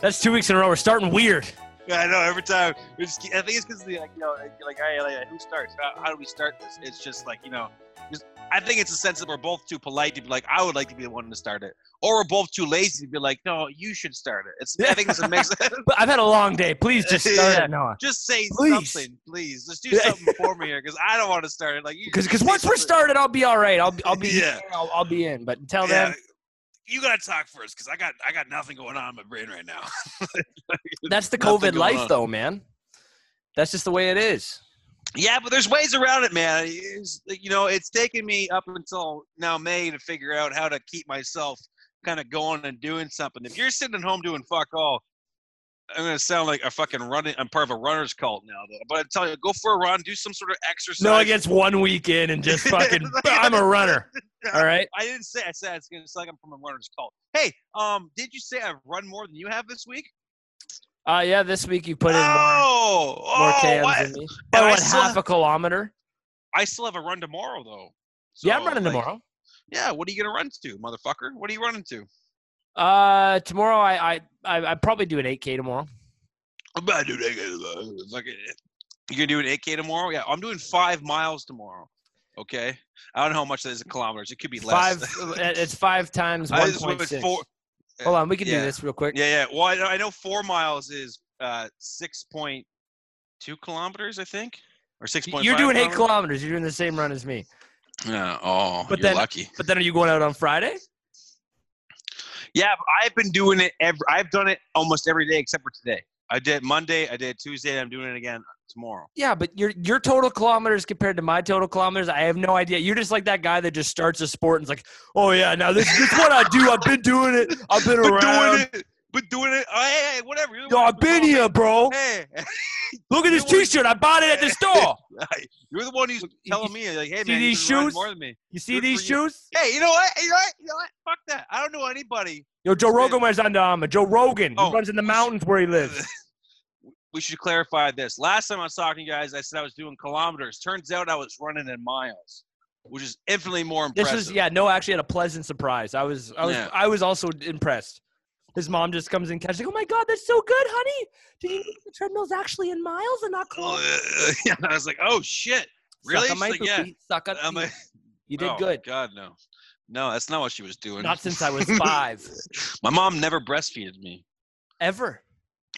That's two weeks in a row. We're starting weird. Yeah, I know. Every time, we just, I think it's because like you know, like, like, hey, like, who starts? How, how do we start this? It's just like you know, just, I think it's a sense that we're both too polite to be like, I would like to be the one to start it, or we're both too lazy to be like, no, you should start it. It's I think it's a mix. But I've had a long day. Please just start Yeah. it, Noah. just say Please. something, please. Just do something for me here, because I don't want to start it. Like, you Because say once we're started, I'll be all right. I'll I'll be Yeah. I'll, I'll be in. But until Yeah, then, you gotta talk first, because I got I got nothing going on in my brain right now. that's the COVID life, on. though, man. That's just the way it is. Yeah, but there's ways around it, man. It's, you know, it's taken me up until now May to figure out how to keep myself kind of going and doing something. If you're sitting at home doing fuck all, I'm gonna sound like a fucking running. I'm part of a runner's cult now, though. But I tell you, go for a run, do some sort of exercise. No, it gets one week in and just fucking. I'm a runner. All right. I didn't say. I said it's gonna sound like I'm from a runner's cult. Hey, um, did you say I've run more than you have this week? Uh, yeah, this week you put in more, oh, more oh, cans what? than me. By what, half a kilometer? I still have a run tomorrow, though. yeah, I'm running like, tomorrow. Yeah, what are you gonna run to, motherfucker? What are you running to? Uh, tomorrow I I I I probably do an 8K tomorrow. I'm about to do 8k tomorrow. You gonna do an 8K tomorrow? Yeah, I'm doing five miles tomorrow. Okay, I don't know how much that is in kilometers. It could be Five. less. uh, it's five times one point six. four- Hold on, we can yeah. do this real quick. Yeah, yeah. Well, I know, I know four miles is uh six point two kilometers, I think, or six point. You're doing eight kilometers. You're doing the same run as me. Yeah. Oh, But you're then- lucky. But then are you going out on Friday? Yeah, I've been doing it every. I've done it almost every day except for today. I did Monday. I did Tuesday. I'm doing it again tomorrow. Yeah, but your your total kilometers compared to my total kilometers, I have no idea. You're just like that guy that just starts a sport and is like, oh yeah, now this, this is what I do. I've been doing it. I've been But around. doing it. But doing it. Oh, hey, hey, whatever. Yo, I've been here, bro. Hey, Look at this T-shirt. I bought it at the store. you're the one who's telling me like, hey see man, these shoes? more than me. You see Good these for you. shoes? Hey, you know what? You know what? You know what? Fuck that. I don't know anybody. Yo, Joe Rogan wears Under Armour. Joe Rogan. Oh, he runs in the mountains where he lives. we should clarify this. Last time I was talking to you guys, I said I was doing kilometers. Turns out I was running in miles, which is infinitely more impressive. This was yeah. No, actually, had a pleasant surprise. I was I was Yeah. I was also impressed. His mom just comes in, catches like, "Oh my god, that's so good, honey! Did you know the treadmill's actually in miles and not kilometers?" yeah, I was like, oh shit, really? Suck on my like, yeah. Suck on I'm You did good. oh, good. God, no, no, that's not what she was doing. Not since I was five. My mom never breastfeeded me. Ever.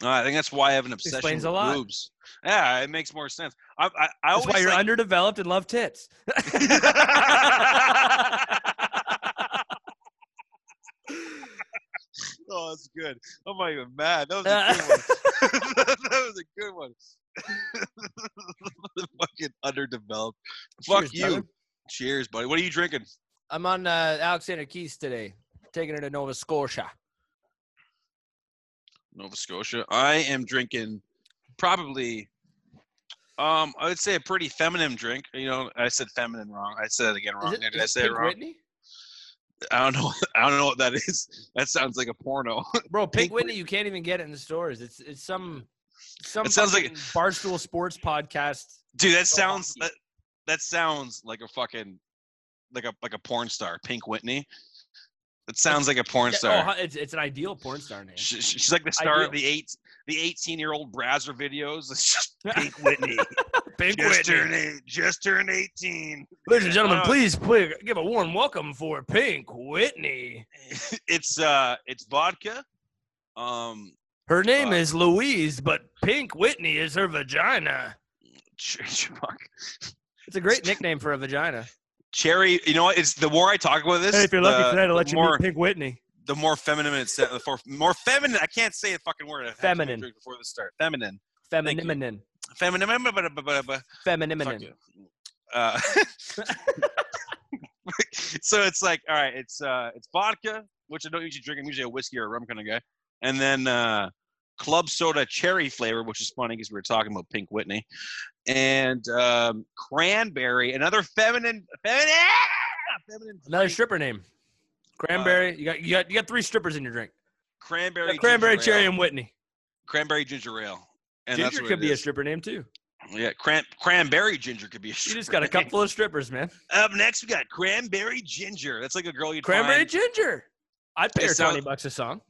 Uh, I think that's why I have an obsession Explains with a lot. boobs. Yeah, it makes more sense. I, I, I That's always why you're like, underdeveloped and love tits. oh, that's good. I'm not even mad. That was a good one. that was a good one. Fucking underdeveloped. Fuck Cheers, you. brother. Cheers, buddy. What are you drinking? I'm on uh, Alexander Keith's today, taking her to Nova Scotia. Nova Scotia. I am drinking probably um I would say a pretty feminine drink. You know, I said feminine wrong. I said it again wrong. Is it, Did I say it wrong? Whitney? I don't know. I don't know what that is. That sounds like a porno. Bro, Pink, Pink Whitney, you can't even get it in the stores. It's it's some some It sounds like- Barstool Sports podcast. Dude, that sounds that, that sounds like a fucking like a like a porn star, Pink Whitney. It sounds like a porn oh, star. oh, it's, it's an ideal porn star name. She, she- she's like the star of the eight the eighteen year old Brazzer videos. It's just Pink Whitney. Pink just Whitney. turned eight, just turned eighteen. Ladies and gentlemen, Uh, please, please give a warm welcome for Pink Whitney. it's uh it's vodka. Um Her name Fuck. is Louise, but Pink Whitney is her vagina. It's a great nickname for a vagina. cherry. You know what? It's the more I talk about this. Hey, if you're lucky the, tonight, I'll let you more, meet Pink Whitney. The more feminine it's the for, more feminine. I can't say the fucking word. I Feminine. Before the start, feminine. Feminine. Feminine. Feminine. Uh, so it's like, all right, it's uh, it's vodka, which I don't usually drink. I'm usually a whiskey or a rum kind of guy, and then uh, club soda cherry flavor, which is funny because we were talking about Pink Whitney, and um, cranberry, another feminine, feminine, feminine, Another flavor. stripper name. Cranberry. You got you got you got three strippers in your drink. cranberry, cranberry, cherry, ale. and Whitney. cranberry ginger ale. And Ginger could be a stripper name too. Yeah, cran- cranberry ginger could be a You just got a cup full of strippers, man. Up next, we got cranberry ginger. That's like a girl you'd find. Cranberry find. ginger. I'd pay It her sounds- twenty bucks a song.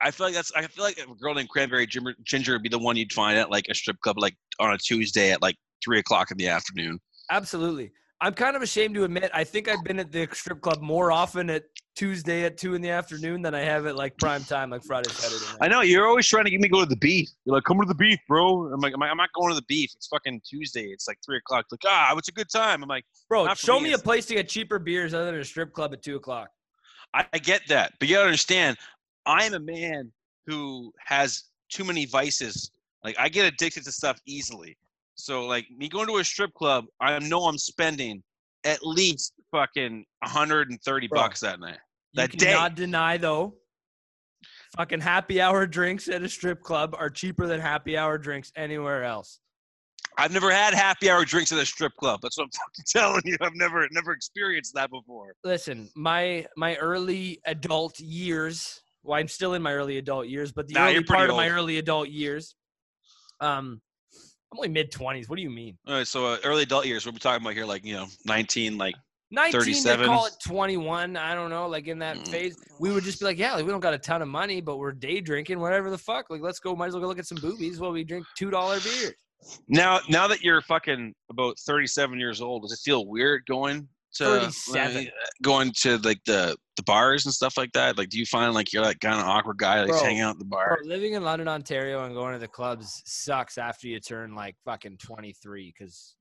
I feel like that's. I feel like a girl named Cranberry Ginger, Ginger would be the one you'd find at like a strip club, like on a Tuesday at like three o'clock in the afternoon. Absolutely. I'm kind of ashamed to admit I think I've been at the strip club more often at Tuesday at two in the afternoon than I have at like prime time, like Friday, Saturday. Night. I know you're always trying to get me to go to the beef. You're like, come to the beef, bro. I'm like, I'm, not going to the beef. It's fucking Tuesday. It's like three o'clock. Like, ah, it's a good time. I'm like, Bro, show me, me a place to get cheaper beers other than a strip club at two o'clock. I, I get that, but you gotta understand, I am a man who has too many vices. Like, I get addicted to stuff easily. So, like, me going to a strip club, I know I'm spending at least fucking 130 Bro. bucks that night. You That day. cannot deny though. Fucking happy hour drinks at a strip club are cheaper than happy hour drinks anywhere else. I've never had happy hour drinks at a strip club. That's what I'm fucking telling you. I've never never experienced that before. Listen, my my early adult years. Well, I'm still in my early adult years, but the Nah, early part of my early adult years. Um, I'm only mid twenties. What do you mean? All right, so uh, early adult years, what are we talking about here? Like, you know, 19, like, 19 they 37. call it 21 i don't know like in that Mm. phase we would just be like yeah like, we don't got a ton of money but we're day drinking whatever the fuck like let's go might as well go look at some boobies while we drink two dollar beers now now that you're fucking about 37 years old, does it feel weird going to 37. uh, going to like the the bars and stuff like that? Like, do you find like you're like kind of awkward guy like Bro, hanging out at the bar? Bro, living in london ontario and going to the clubs sucks after you turn like fucking 23 because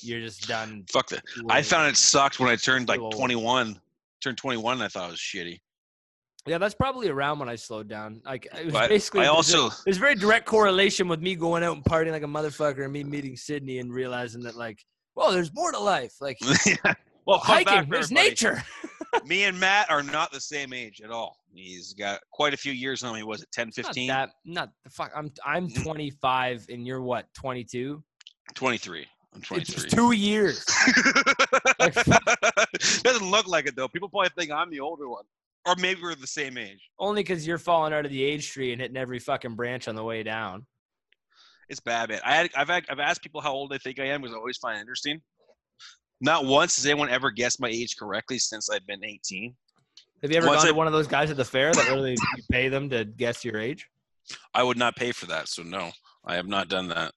you're just done Fuck that. I found it sucked when I turned like 21. Turned 21, and I thought it was shitty. yeah that's probably around when i slowed down like it was But basically I also there's a very direct correlation with me going out and partying like a motherfucker and me meeting sydney and realizing that like well there's more to life like well, hiking there's nature Me and Matt are not the same age at all. He's got quite a few years on me. Was it 10, 15? Not that not the fuck. I'm I'm Mm. 25 and you're what 22. 23. I'm It's 23. just two years. Like, Doesn't look like it though. People probably think I'm the older one, or maybe we're the same age. Only because you're falling out of the age tree and hitting every fucking branch on the way down. It's bad, man. I had, I've had, I've asked people how old they think I am because I always find it interesting. Not once has anyone ever guessed my age correctly since I've been 18. Have you ever Once gone to one of those guys at the fair that literally you pay them to guess your age? I would not pay for that, so no, I have not done that.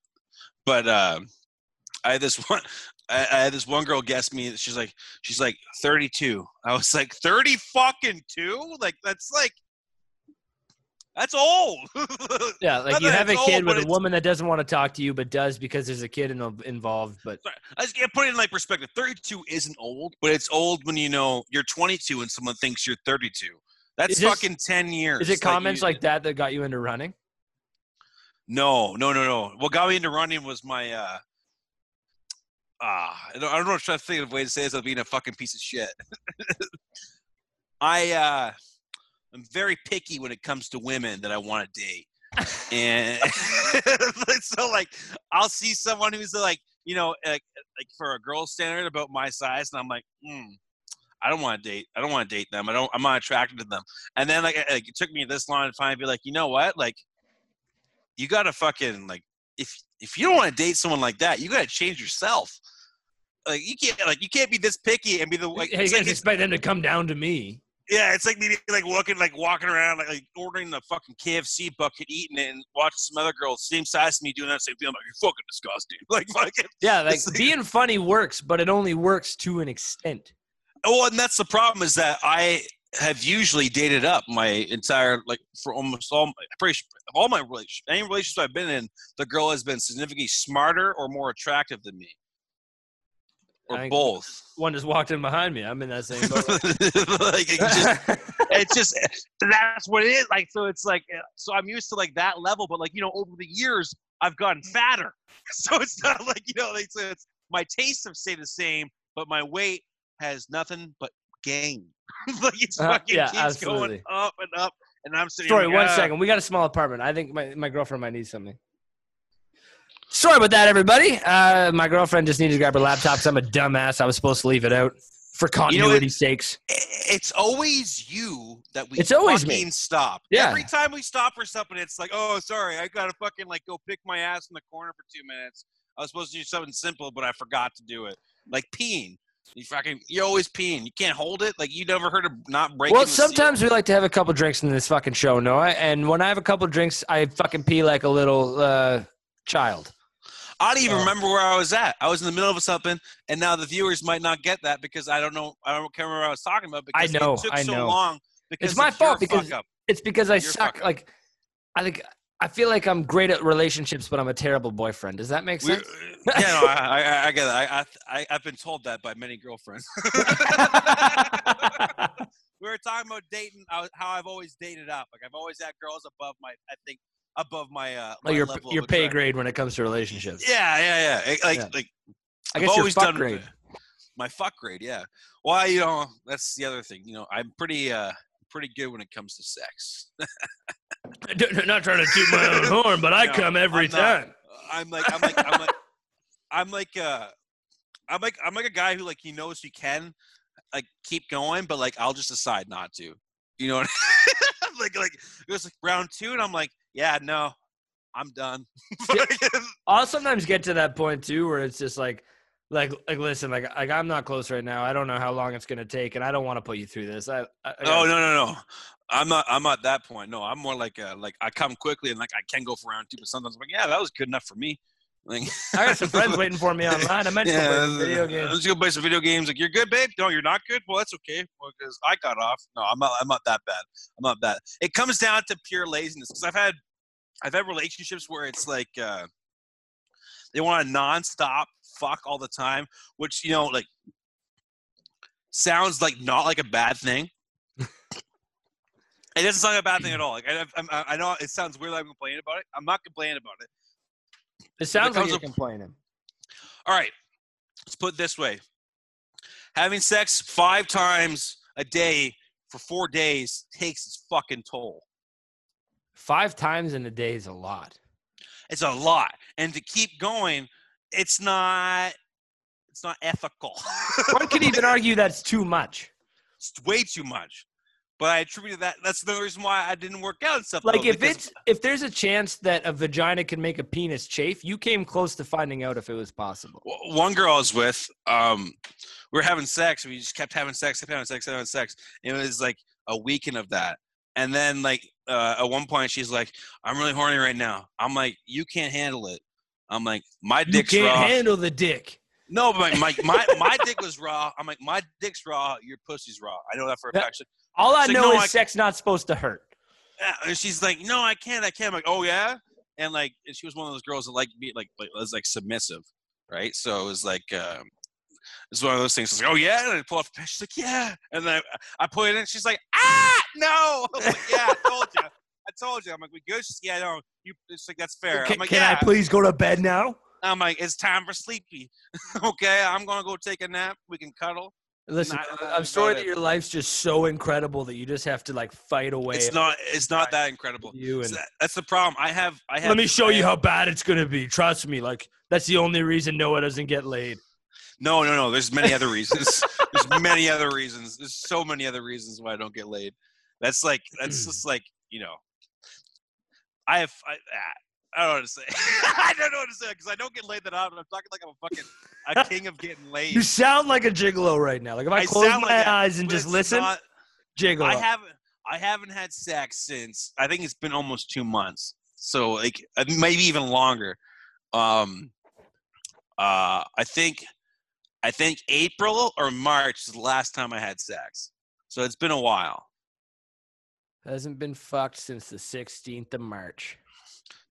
But uh, I had this one. I, I had this one girl guess me. She's like, she's like 32. I was like, 30 fucking two? Like that's like, that's old. Yeah, like you have a kid old, with a woman that doesn't want to talk to you but does because there's a kid in, involved. But I just can't put it in like perspective. 32 isn't old, but it's old when you know you're 22 and someone thinks you're 32. That's this- fucking 10 years. is it comments you- like that that got you into running? No, no, no, no. What got me into running was my uh ah, I don't, I don't know. I'm trying to think of a way to say this without being a fucking piece of shit. I uh, I'm very picky when it comes to women that I want to date, and so like I'll see someone who's like you know like like for a girl standard about my size, and I'm like, hmm. I don't want to date. I don't want to date them. I don't. I'm not attracted to them. And then like, like it took me this long to finally be like, you know what? Like, you gotta fucking like if if you don't want to date someone like that, you gotta change yourself. Like you can't like you can't be this picky and be the like, hey, you guys like expect them to come down to me? Yeah, it's like me like walking like walking around like, like ordering the fucking KFC bucket, eating it, and watching some other girls same size as me doing that same thing. I'm like, you're fucking disgusting. Like fucking Yeah, like like- being funny works, but it only works to an extent. Oh, and that's the problem is that I have usually dated up my entire like for almost all my pretty sure- all my relationships. Any relationships I've been in, the girl has been significantly smarter or more attractive than me, or I both. One just walked in behind me. I'm in that same boat. like it just, it's just that's what it is. Like so, it's like uh, so I'm used to like that level, but like you know over the years I've gotten fatter, so it's not like you know like so it's my tastes have stayed the same, but my weight has nothing but gain. like it's Uh, fucking yeah, keeps absolutely. going up and up, and I'm sitting. Story, here one like, second. We got a small apartment. I think my, my girlfriend might need something. Sorry about that, everybody. Uh, my girlfriend just needed to grab her laptop So I'm a dumbass. I was supposed to leave it out for continuity's sakes. "Ah, It's always you that we It's always fucking me. stop. Yeah. Every time we stop for something, it's like, oh, sorry, I gotta fucking like go pick my ass in the corner for two minutes. I was supposed to do something simple, but I forgot to do it. Like peeing. You fucking, you're always peeing. You can't hold it. Like you never heard of not breaking. Well, seal? sometimes we like to have a couple drinks in this fucking show, Noah. And when I have a couple drinks, I fucking pee like a little uh, child. I don't even Oh. remember where I was at. I was in the middle of something, and now the viewers might not get that because I don't know. I don't remember what I was talking about I because know, it took I so long. Because It's my fault because- It's because I You're suck. Like, I think I feel like I'm great at relationships, but I'm a terrible boyfriend. Does that make We- sense? Uh, yeah, no, I, I, I get it. I, I, I've been told that by many girlfriends. we were talking about dating, how how I've always dated up. Like I've always had girls above my, I think, above my, uh, my like your your pay attraction. grade when it comes to relationships. Yeah, yeah, yeah. Like, Yeah. like I I've guess your always fuck done grade. my fuck grade. Yeah. Well, you know, that's the other thing. You know, I'm pretty, uh, pretty good when it comes to sex. Not trying to toot my own horn, but I No, come every I'm not. time. I'm like, I'm like, I'm like, I'm like, uh, I'm like, I'm like a guy who like he knows he can, like keep going, but like I'll just decide not to. You know, what like like it was like round two, and I'm like, yeah, no, I'm done. I'll sometimes get to that point too, where it's just like, like, like, listen, like, like I'm not close right now. I don't know how long it's gonna take, and I don't want to put you through this. I, I, I oh no, no, no. I'm not. I'm not that point. No, I'm more like, uh, like I come quickly and like I can go for round two, but sometimes I'm like, yeah, that was good enough for me. Like, I got some friends waiting for me online. I meant to play video games. Let's go play some video games. Like, you're good, babe. No, you're not good. Well, that's okay. Well, because I got off. No, I'm not. I'm not that bad. I'm not that. It comes down to pure laziness. Because I've had, I've had relationships where it's like, uh, they want to nonstop fuck all the time, which you know, like, sounds like not like a bad thing. It doesn't sound like a bad thing at all. Like I, I, I know it sounds weird. that I'm complaining about it. I'm not complaining about it. It sounds like you're up- complaining. All right. Let's put it this way. Having sex five times a day for four days takes its fucking toll. Five times in a day is a lot. It's a lot. And to keep going, it's not it's not ethical. One could even argue that's too much. it's way too much. But I attribute that that's the reason why I didn't work out and stuff. Like though, if it's if there's a chance that a vagina can make a penis chafe, you came close to finding out if it was possible. one girl I was with, um, we were having sex. We just kept having sex, kept having sex, having sex. It was like a weekend of that. And then like uh, at one point she's like, "I'm really horny right now." I'm like, "You can't handle it." I'm like, "My dick's You can't raw." handle the dick. no, but my, my my my dick was raw. I'm like, "My dick's raw. Your pussy's raw." I know that for a fact. All I She's like, know "No, is I- sex not supposed to hurt. yeah, and she's like, "No, I can't. I can't." I'm like, "Oh yeah," and like, and she was one of those girls that like be like, like was like submissive, right? So it was like, um, it's one of those things. It's like, "Oh yeah," and I pull off the. She's like, "Yeah," and then I, I put it in. She's like, "Ah, no!" Like, "Yeah, I told you. I told you." I'm like, "We good?" She's like, "Yeah, no." You, it's like that's fair. Can, I'm like, can "Yeah." I please go to bed now? I'm like, "It's time for sleepy." okay, I'm gonna go take a nap. We can cuddle. Listen, Not- I'm sorry that your life's just so incredible that you just have to like fight away. It's not. It's not that incredible. you and that- that's the problem. I have. I have. let me show you how bad it's gonna be. Trust me. Like that's the only reason Noah doesn't get laid. No, no, no. There's many other reasons. There's many other reasons. There's so many other reasons why I don't get laid. That's like that's just like you know. I have I, ah, I don't know what to say. I don't know what to say because I don't get laid that often. I'm talking like I'm a fucking a king of getting laid. You sound like a gigolo right now. Like if I, I close my like that, eyes and just listen, not- gigolo. I haven't I haven't had sex since I think it's been almost two months. So like uh, maybe even longer. Um, uh, I think I think April or March is the last time I had sex. So it's been a while. Hasn't been fucked since the 16th of March.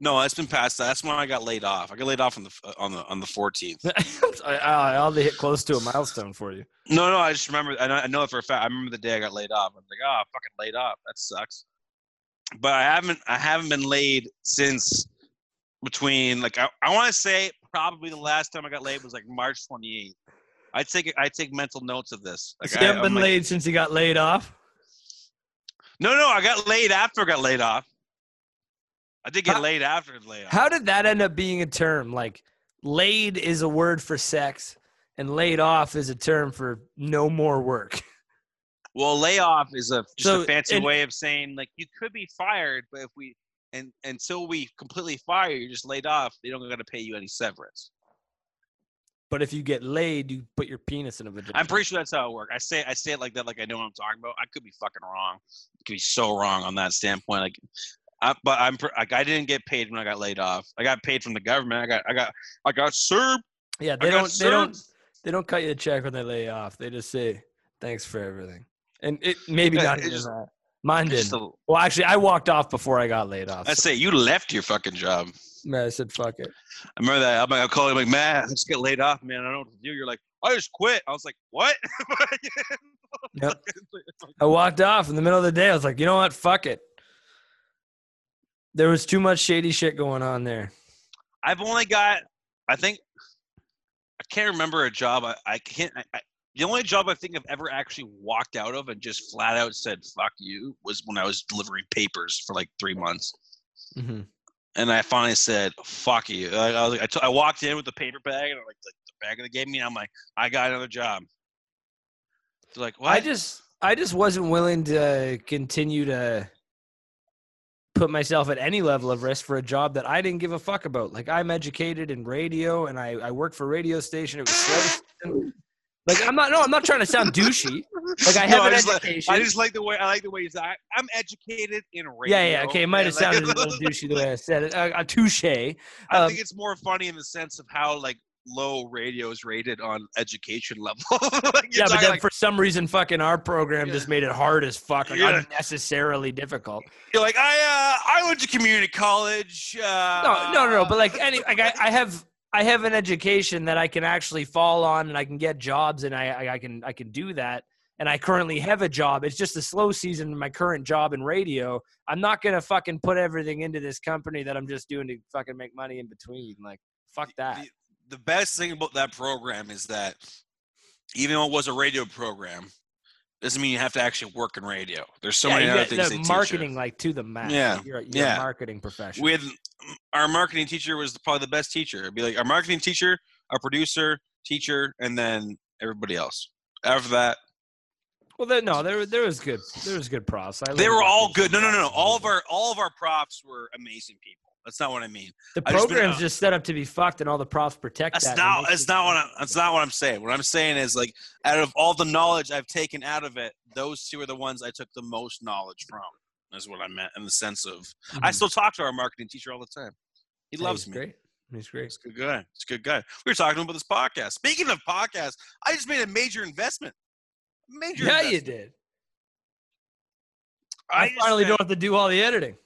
No, it's been past that. That's when I got laid off. I got laid off on the uh, on the on the 14th. I, I, I'll hit close to a milestone for you. No, no, I just remember. I know, I know it for a fact. I remember the day I got laid off. I was like, oh, I'm fucking laid off. That sucks. But I haven't. I haven't been laid since between like I, I want to say probably the last time I got laid was like March 28th. I take I take mental notes of this. Like So I, you haven't I'm been like- laid since you got laid off? No, no, I got laid after I got laid off. I did get How- laid after laid off. How did that end up being a term? Like, laid is a word for sex, and laid off is a term for no more work. Well, layoff is a just So, a fancy and- way of saying like you could be fired, but if we and until we completely fire you, you're just laid off. They don't got to pay you any severance. But if you get laid, you put your penis in a vagina. I'm pretty sure that's how it works. I say I say it like that, like I know what I'm talking about. I could be fucking wrong. I could be so wrong on that standpoint. Like, I, but I'm like I didn't get paid when I got laid off. I got paid from the government. I got I got I got served. yeah, they don't. They don't. They don't cut you a check when they lay you off. They just say thanks for everything, and it maybe Yeah, not just- that. Mine didn't. just Well, actually, I walked off before I got laid off. I so- say you left your fucking job. Man, I said fuck it. I remember that. I'm like, I call you like, man, I just get laid off, man. I don't know what to do. You're like, I just quit. I was like, what? Yep. I walked off in the middle of the day. I was like, you know what? Fuck it. There was too much shady shit going on there. I've only got, I think, I can't remember a job. I, I can't. I, I, the only job I think I've ever actually walked out of and just flat out said "fuck you" was when I was delivering papers for like three months, hmm and I finally said "fuck you." I, I, was like, I, t- I walked in with the paper bag and like the, the bag that they gave me. And I'm like, I got another job. They're like, what? I just, I just wasn't willing to continue to put myself at any level of risk for a job that I didn't give a fuck about. Like I'm educated in radio, and I, I work for a radio station. It was Like I'm not, no, I'm not trying to sound douchey. Like I No, have an just like- education. I just like the way I like the way he's. I, I'm educated in radio. yeah, yeah, okay. It might have sounded a little douchey the way I said it. A, a touche. I Um, think it's more funny in the sense of how like low radio is rated on education level. like, Yeah, but then like, for some reason, fucking our program Yeah. just made it hard as fuck, like Yeah. unnecessarily difficult. you're like I uh, I went to community college. Uh, No, no, no, no. But like, any, like I, I have, I have an education that I can actually fall on, and I can get jobs, and I, I, I can, I can do that. And I currently have a job. It's just a slow season in my current job in radio. I'm not gonna fucking put everything into this company that I'm just doing to fucking make money in between. Like, fuck that. The, best thing about that program is that even though it was a radio program, doesn't mean you have to actually work in radio. There's so yeah, many other things the marketing like to the max. Yeah, you're, you're yeah. a marketing professional. With our marketing teacher was probably the best teacher. It'd be like our marketing teacher, our producer, teacher, and then everybody else. After that, Well, there, no, there there was good. There was good profs. I they were all good. No, no, no, no. All of our all of our props were amazing people. That's not what I mean. the I just program's uh, just set up to be fucked, and all the profs protect That's that. not. That's not what. I'm, that's not what I'm saying. What I'm saying is like, out of all the knowledge I've taken out of it, those two are the ones I took the most knowledge from. Is what I meant in the sense of I Mhm. still talk to our marketing teacher all the time. He loves he's me. Great. He's great. He's a good guy. He's a good guy. We were talking about this podcast. Speaking of podcasts, I just made a major investment. Major. Yeah, you did. I, I, finally don't have to do all the editing.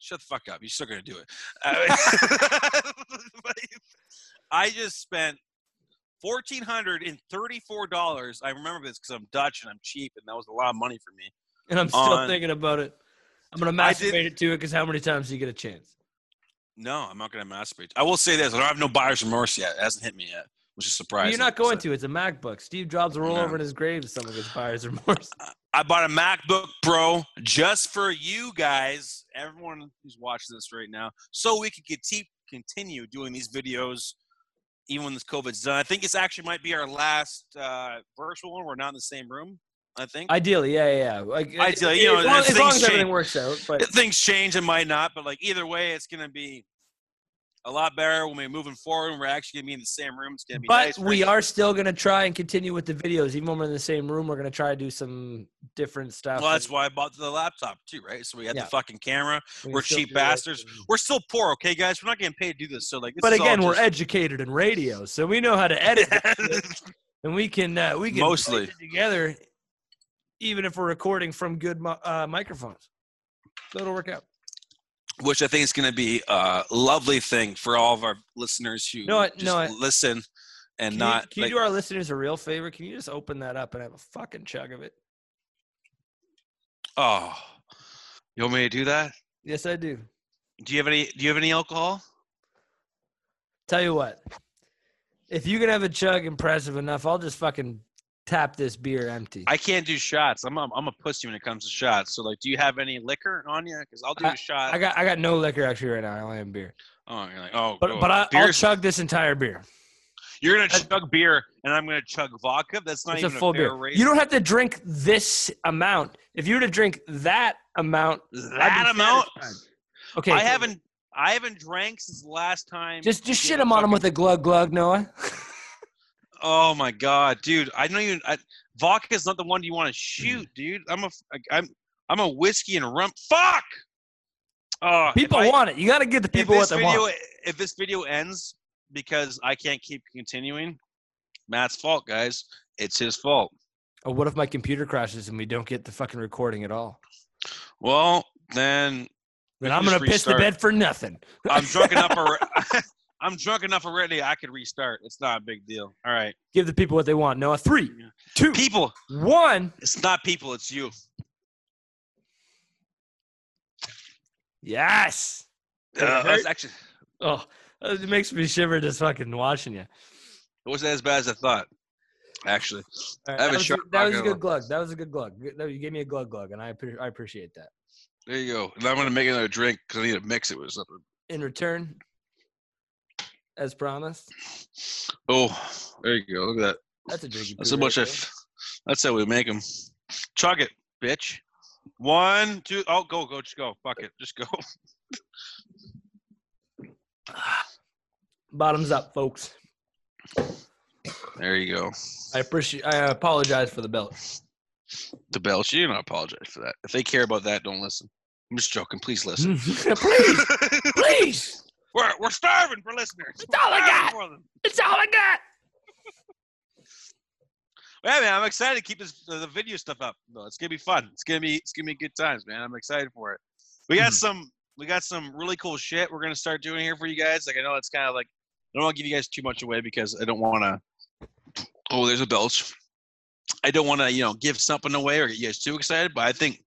Shut the fuck up. You're still gonna do it. Uh, I just spent fourteen hundred and thirty-four dollars. I remember this because I'm Dutch and I'm cheap, and that was a lot of money for me. And I'm still On- thinking about it. I'm gonna I did- masturbate it to it because how many times do you get a chance? No, I'm not gonna masturbate. I will say this: I don't have no buyer's remorse yet. It hasn't hit me yet, which is surprising. You're not going So- to. It's a MacBook. Steve Jobs will roll No. over in his grave if someone gets buyer's remorse. I bought a MacBook Pro just for you guys, everyone who's watching this right now, so we can conti- continue doing these videos even when this COVID's done. I think it's actually might be our last uh, virtual one. We're not in the same room. I think. Ideally, yeah, yeah. yeah. Like, Ideally, you know, as long, as long as everything change. works out. But Things change, it might not, but like either way, it's gonna be a lot better when we're moving forward. and We're actually gonna be in the same room. It's gonna be but nice. we are still gonna try and continue with the videos, even when we're in the same room. We're gonna try to do some different stuff. Well, that's and why I bought the laptop too, right? So we had Yeah. the fucking camera. We we're cheap bastards. We're still poor, okay, guys. We're not getting paid to do this. So like, this But again, we're educated in radio, so we know how to edit, and we can uh, we can Mostly. it together, even if we're recording from good uh, microphones. So it'll work out. Which I think is going to be a lovely thing for all of our listeners who No, just no, listen and Can, not you, can like, you do our listeners a real favor? Can you just open that up and have a fucking chug of it? oh, you want me to do that? Yes, I do. Do you have any? Do you have any alcohol? Tell you what, if you can have a chug impressive enough, I'll just fucking tap this beer empty. I can't do shots. I'm a, I'm a pussy when it comes to shots. So like, do you have any liquor on you? Because I'll do a shot. I got I got no liquor actually right now. I only have beer. oh, you're like, oh, But but I, I'll beer's- chug this entire beer. You're gonna chug beer, and I'm gonna chug vodka. That's not It's a even full fair beer. race. You don't have to drink this amount. If you were to drink that amount, that amount. satisfied. Okay, I haven't. I haven't drank since last time. just just shit a him on him with a glug glug, Noah. Oh my god, dude! I don't even. I, vodka is not the one you want to mm. shoot, dude. I'm a. I'm. I'm a whiskey and rum. Fuck. Oh, People I- want it. You got to give the people what they video, want. If this video ends because I can't keep continuing, Matt's fault, guys. It's his fault. Oh, what if my computer crashes and we don't get the fucking recording at all? Well, then Then I'm gonna piss the bed for nothing. I'm drunk enough. Already, I'm drunk enough already. I could restart. It's not a big deal. All right, Give the people what they want. Noah, three, two, people. one. It's not people. It's you. Yes. Uh, that's actually. Oh, it makes me shiver just fucking watching you. It wasn't as bad as I thought. Actually, All right, I have that a was, that was a good glug. That was a good glug. You gave me a glug glug, and I I appreciate that. there you go. And I'm gonna make another drink because I need to mix it with something. In return, as promised, Oh, there you go. Look at that. that's a drinky. That's how much I. right there. That's how we make them. Chug it, bitch. One, two. Oh, go, go, just go. Fuck it, just go. Bottoms up, folks. There you go. I appreciate. I apologize for the belt. The belch. You don't apologize for that. If they care about that, don't listen. I'm just joking. Please listen. please, please. We're we're starving for listeners. It's all I got. It's all I got. Yeah, man, I'm excited to keep this the, the video stuff up. No, it's gonna be fun. It's gonna be it's gonna be good times, man. I'm excited for it. We got Mhm. some we got some really cool shit we're gonna start doing here for you guys. Like I know it's kind of like I don't want to give you guys too much away because I don't want to. Oh, there's a belch. I don't want to you know give something away or get you guys too excited, but I think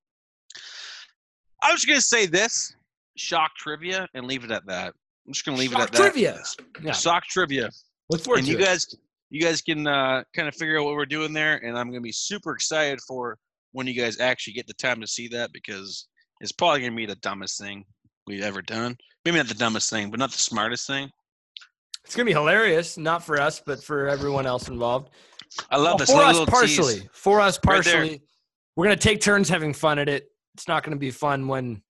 I'm just gonna say this shock trivia and leave it at that. I'm just gonna leave Shock it at trivia. that. Yeah. Sock trivia Look forward and to you it. guys you guys can uh, kind of figure out what we're doing there and i'm going to be super excited for when you guys actually get the time to see that because it's probably going to be the dumbest thing we've ever done maybe not the dumbest thing but not the smartest thing It's gonna be hilarious, not for us, but for everyone else involved. i love Well, this for us little partially. tease. For us Right partially. We're gonna take turns having fun at it. It's not gonna be fun when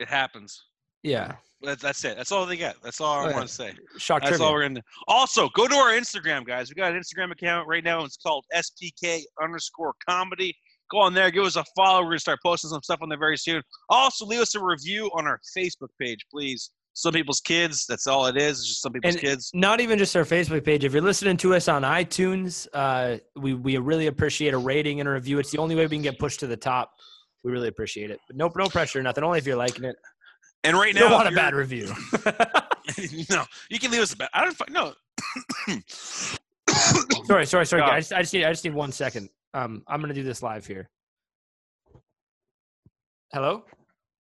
it happens yeah. That- that's it that's all they get that's all i want to say Shock that's trivia. all we're to Do. also go to our instagram guys we got an instagram account right now it's called spk underscore comedy go on there give us a follow we're going to start posting some stuff on there very soon also leave us a review on our facebook page please some people's kids that's all it is it's just some people's And- kids not even just our Facebook page. If you're listening to us on iTunes, uh, we we really appreciate a rating and a review. It's the only way we can get pushed to the top. We really appreciate it. But no, no pressure, nothing. Only if you're liking it. And right You now don't want a bad review. no you can leave us a bad i don't no sorry, sorry, sorry. I just, I just need I just need one second. Um, I'm gonna do this live here. Hello.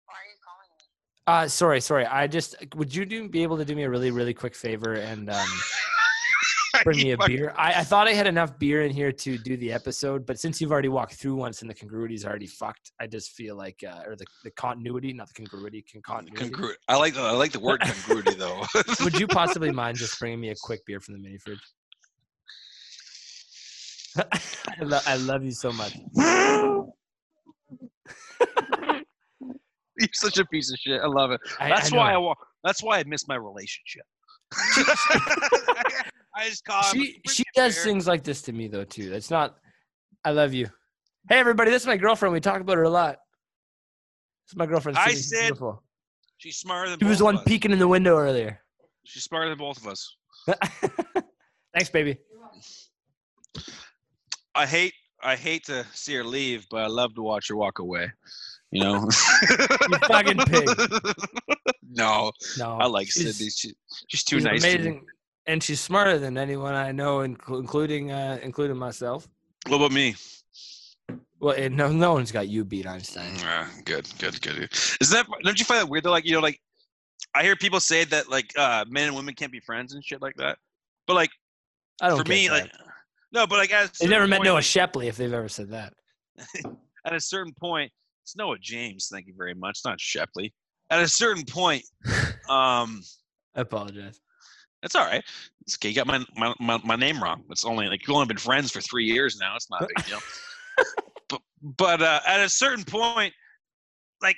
Why are you calling me? Uh, sorry, sorry. I just would you do be able to do me a really, really quick favor and um, bring me a beer? I, I thought I had enough beer in here to do the episode, but since you've already walked through once and the congruity is already fucked, I just feel like, uh, or the, the continuity, not the congruity, con- continuity. Congru- i like the i like the word congruity though Would you possibly mind just bringing me a quick beer from the mini fridge? I, lo- I love you so much. You're such a piece of shit. I love it. That's I why I know. wa- That's why I miss my relationship. I just call she she does beer." things like this to me though too. That's not. I love you. Hey everybody, this is my girlfriend. We talk about her a lot. This is my girlfriend. I She's said beautiful. She's smarter than She was the one peeking in the window earlier. She's smarter than both of us. Thanks, baby. I hate. I hate to see her leave, but I love to watch her walk away. You know. You fucking pig. no, No, I like she's- Sydney. She, she's too she's nice. To me. And she's smarter than anyone I know, including uh, including myself. What about me? Well, it, no, no one's got you beat Einstein. Ah, good, good, good. Is that? Don't you find that weird? Though, like you know, like I hear people say that like uh, men and women can't be friends and shit like that. But like I don't for me, that. like no, but like at a they never met Noah Shepley if they've ever said that. at a certain point, it's Noah James. Thank you very much. Not Shepley. At a certain point, um, I apologize. It's all right. It's okay. You got my, my my my name wrong. It's only like you've only been friends for three years now. It's not a big deal. but but uh, at a certain point, like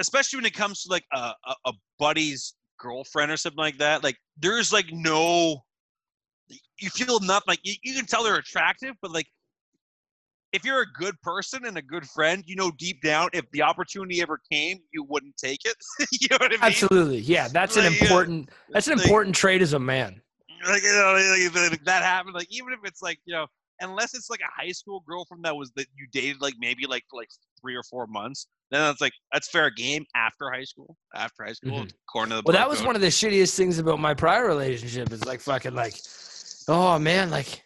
especially when it comes to like a, a, a buddy's girlfriend or something like that, like there's like no. you feel nothing. Like you, you can tell they're attractive, but like if you're a good person and a good friend, you know deep down if the opportunity ever came, you wouldn't take it. you know what I mean? Absolutely. Yeah, that's an Like, yeah. important that's an Like- important trait as a man. Like, you know, like, if- that happened, like even if it's like you know, unless it's like a high school girlfriend that was that you dated like maybe like for like three or four months, then it's like that's fair game after high school. After high school, according to the Mm-hmm. Well, that was code. one of the shittiest things about my prior relationship. Is like fucking like, oh man, like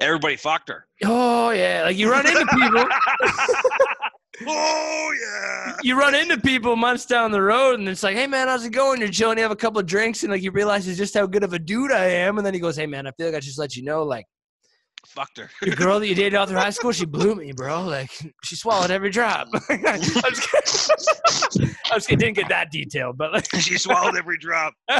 everybody fucked her. oh yeah, like you run into people, oh yeah. you run into people months down the road, and it's like, hey man, how's it going? You're chilling, you have a couple of drinks, and like you realize it's just how good of a dude I am, and then he goes, hey man, I feel like I just let you know, like Fucked her. your girl that you dated all through high school, she blew me, bro. Like she swallowed every drop. I'm just kidding. I. Didn't get that detailed, but like, she swallowed every drop.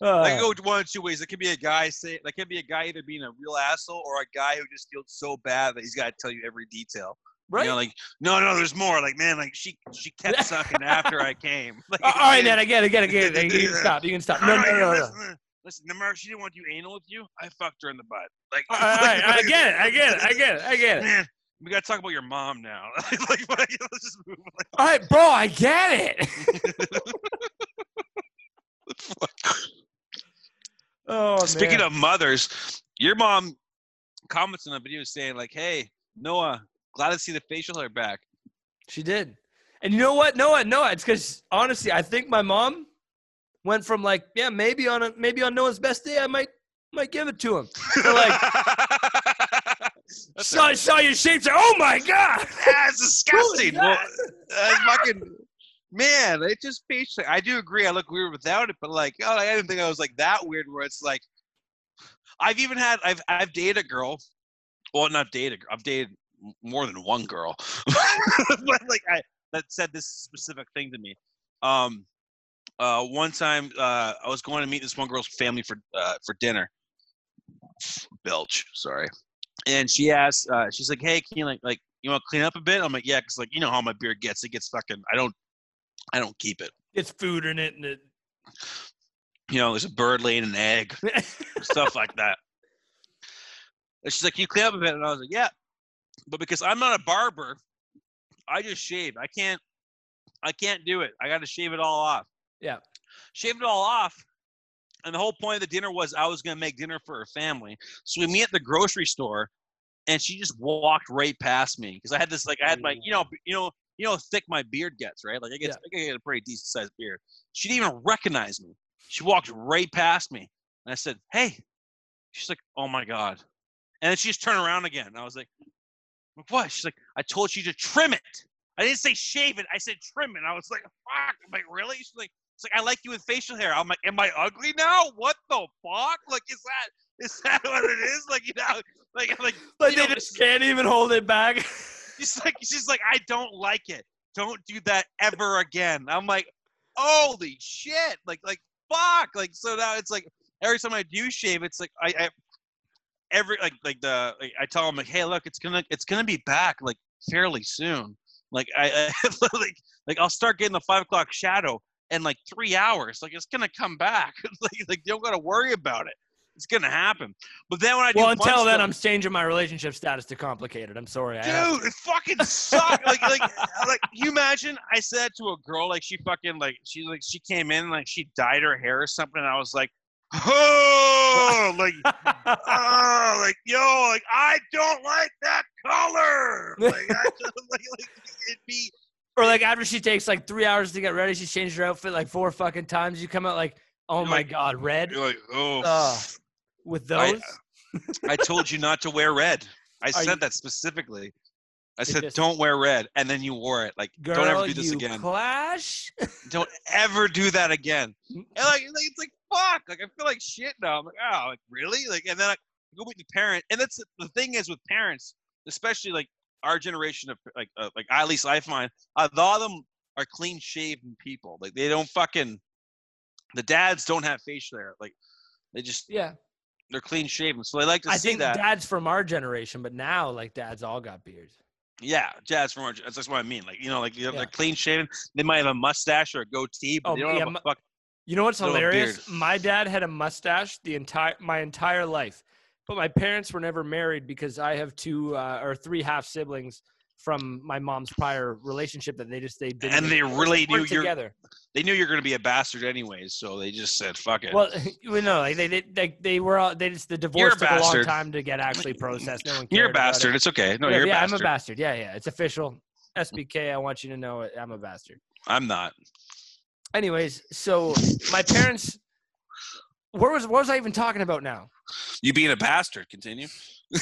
Oh, uh, I can go one of two ways. It could be a guy say, that could be a guy either being a real asshole or a guy who just feels so bad that he's got to tell you every detail. right. You know, like no, no, there's more. Like man, like she she kept sucking after I came. Like, all right, man. I get it. I get it. Get it. You can stop. You can stop. No, no, no, no. no. Listen, remember she didn't want to do anal with you. I fucked her in the butt. Like, All right, all right, I get it. I get it. I get it. I get it. Man, we gotta talk about your mom now. like, what- let's just move. All right, bro. I get it. Oh, Speaking man. of mothers, your mom comments on a video saying like, "Hey, Noah, glad to see the facial hair back." she did. And you know what? Noah, Noah. It's because honestly, I think my mom went from like, yeah, maybe on a maybe on Noah's best day, I might might give it to him. Like, Saw saw your shapes. Oh my god. that's disgusting. Well, that's fucking man. It just facial. I do agree. I look weird without it, but like, oh, I didn't think I was like that weird. Where it's like, I've even had I've I've dated a girl. Well, not dated. I've dated more than one girl, but like I that said this specific thing to me. Um, uh, one time uh, I was going to meet this one girl's family for uh, for dinner. Belch, sorry. And she asked, uh, she's like, "Hey, can you like like you want to clean up a bit?" I'm like, "Yeah," because like you know how my beard gets. It gets fucking. I don't, I don't keep it. It's food in it, and it. You know, there's a bird laying an egg, stuff like that. And she's like, "Can you clean up a bit?" And I was like, "Yeah," but because I'm not a barber, I just shave. I can't, I can't do it. I got to shave it all off. Yeah. shave it all off. And the whole point of the dinner was I was gonna make dinner for her family. So we meet at the grocery store, and she just walked right past me because I had this like I had my you know you know you know how thick my beard gets right like I get I get a pretty decent sized beard. She didn't even recognize me. She walked right past me, and I said, "Hey." She's like, "Oh my god," and then she just turned around again. And I was like, "What?" She's like, "I told you to trim it. I didn't say shave it. I said trim it." And I was like, "Fuck!" I'm like, "Really?" She's like. It's like I like you with facial hair. I'm like, am I ugly now? What the fuck? Like, is that is that what it is? Like, you know, like, like, Like they know, just can't even hold it back. she's like, she's like, I don't like it. Don't do that ever again. I'm like, holy shit! Like, like, fuck! Like, so now it's like every time I do shave, it's like I, I every like like the like, I tell them like, hey, look, it's gonna it's gonna be back like fairly soon. Like I, I like like I'll start getting the five o'clock shadow in like three hours. Like it's gonna come back. like like you don't gotta worry about it. It's gonna happen. But then when I do well, until then, stuff- I'm changing my relationship status to complicated. I'm sorry. I Dude, it fucking sucked. like, like, uh, like, you imagine I said to a girl, like, she fucking, like, she, like, she came in, like, she dyed her hair or something, and I was like, oh, like, oh, like, yo, like, I don't like that color. Like, I just, like, like, it'd be, or like after she takes like three hours to get ready, she's changed her outfit like four fucking times. You come out like, oh You're my like- god, red you're like, oh. With those. I told you not to wear red. I said you- that specifically. I said, just- don't wear red, and then you wore it. Like, Girl, don't ever do this you again. clash. don't ever do that again. And like, like it's like fuck. Like I feel like shit now. I'm like, oh, like really? Like, and then I go with the parent. And that's the thing is with parents, especially like our generation of like uh, like at least I find a lot of them are clean shaven people. Like they don't fucking. The dads don't have facial hair. Like they just yeah, they're clean shaven. So I like to I see think that. dads from our generation, but now like dads all got beards. yeah, dads from our. That's what I mean. Like you know, like they're, Yeah. they're clean shaven. They might have a mustache or a goatee, but Oh, they don't yeah, have a fuck. You know what's hilarious? My dad had a mustache the entire my entire life, but my parents were never married because I have two uh, or three half siblings from my mom's prior relationship that they just they didn't And they really knew you're- together. They knew you're going to be a bastard anyways, so they just said, "Fuck it." Well, we know like they, they were all, they just the divorce a took a long time to get actually processed. No one you're a about it. bastard. It's okay. No, yeah, you're a yeah, bastard. I'm a bastard. Yeah, yeah, it's official. SPK, I want you to know it. I'm a bastard. I'm not. Anyways, so my parents. Where was what was I even talking about now? You being a bastard. Continue.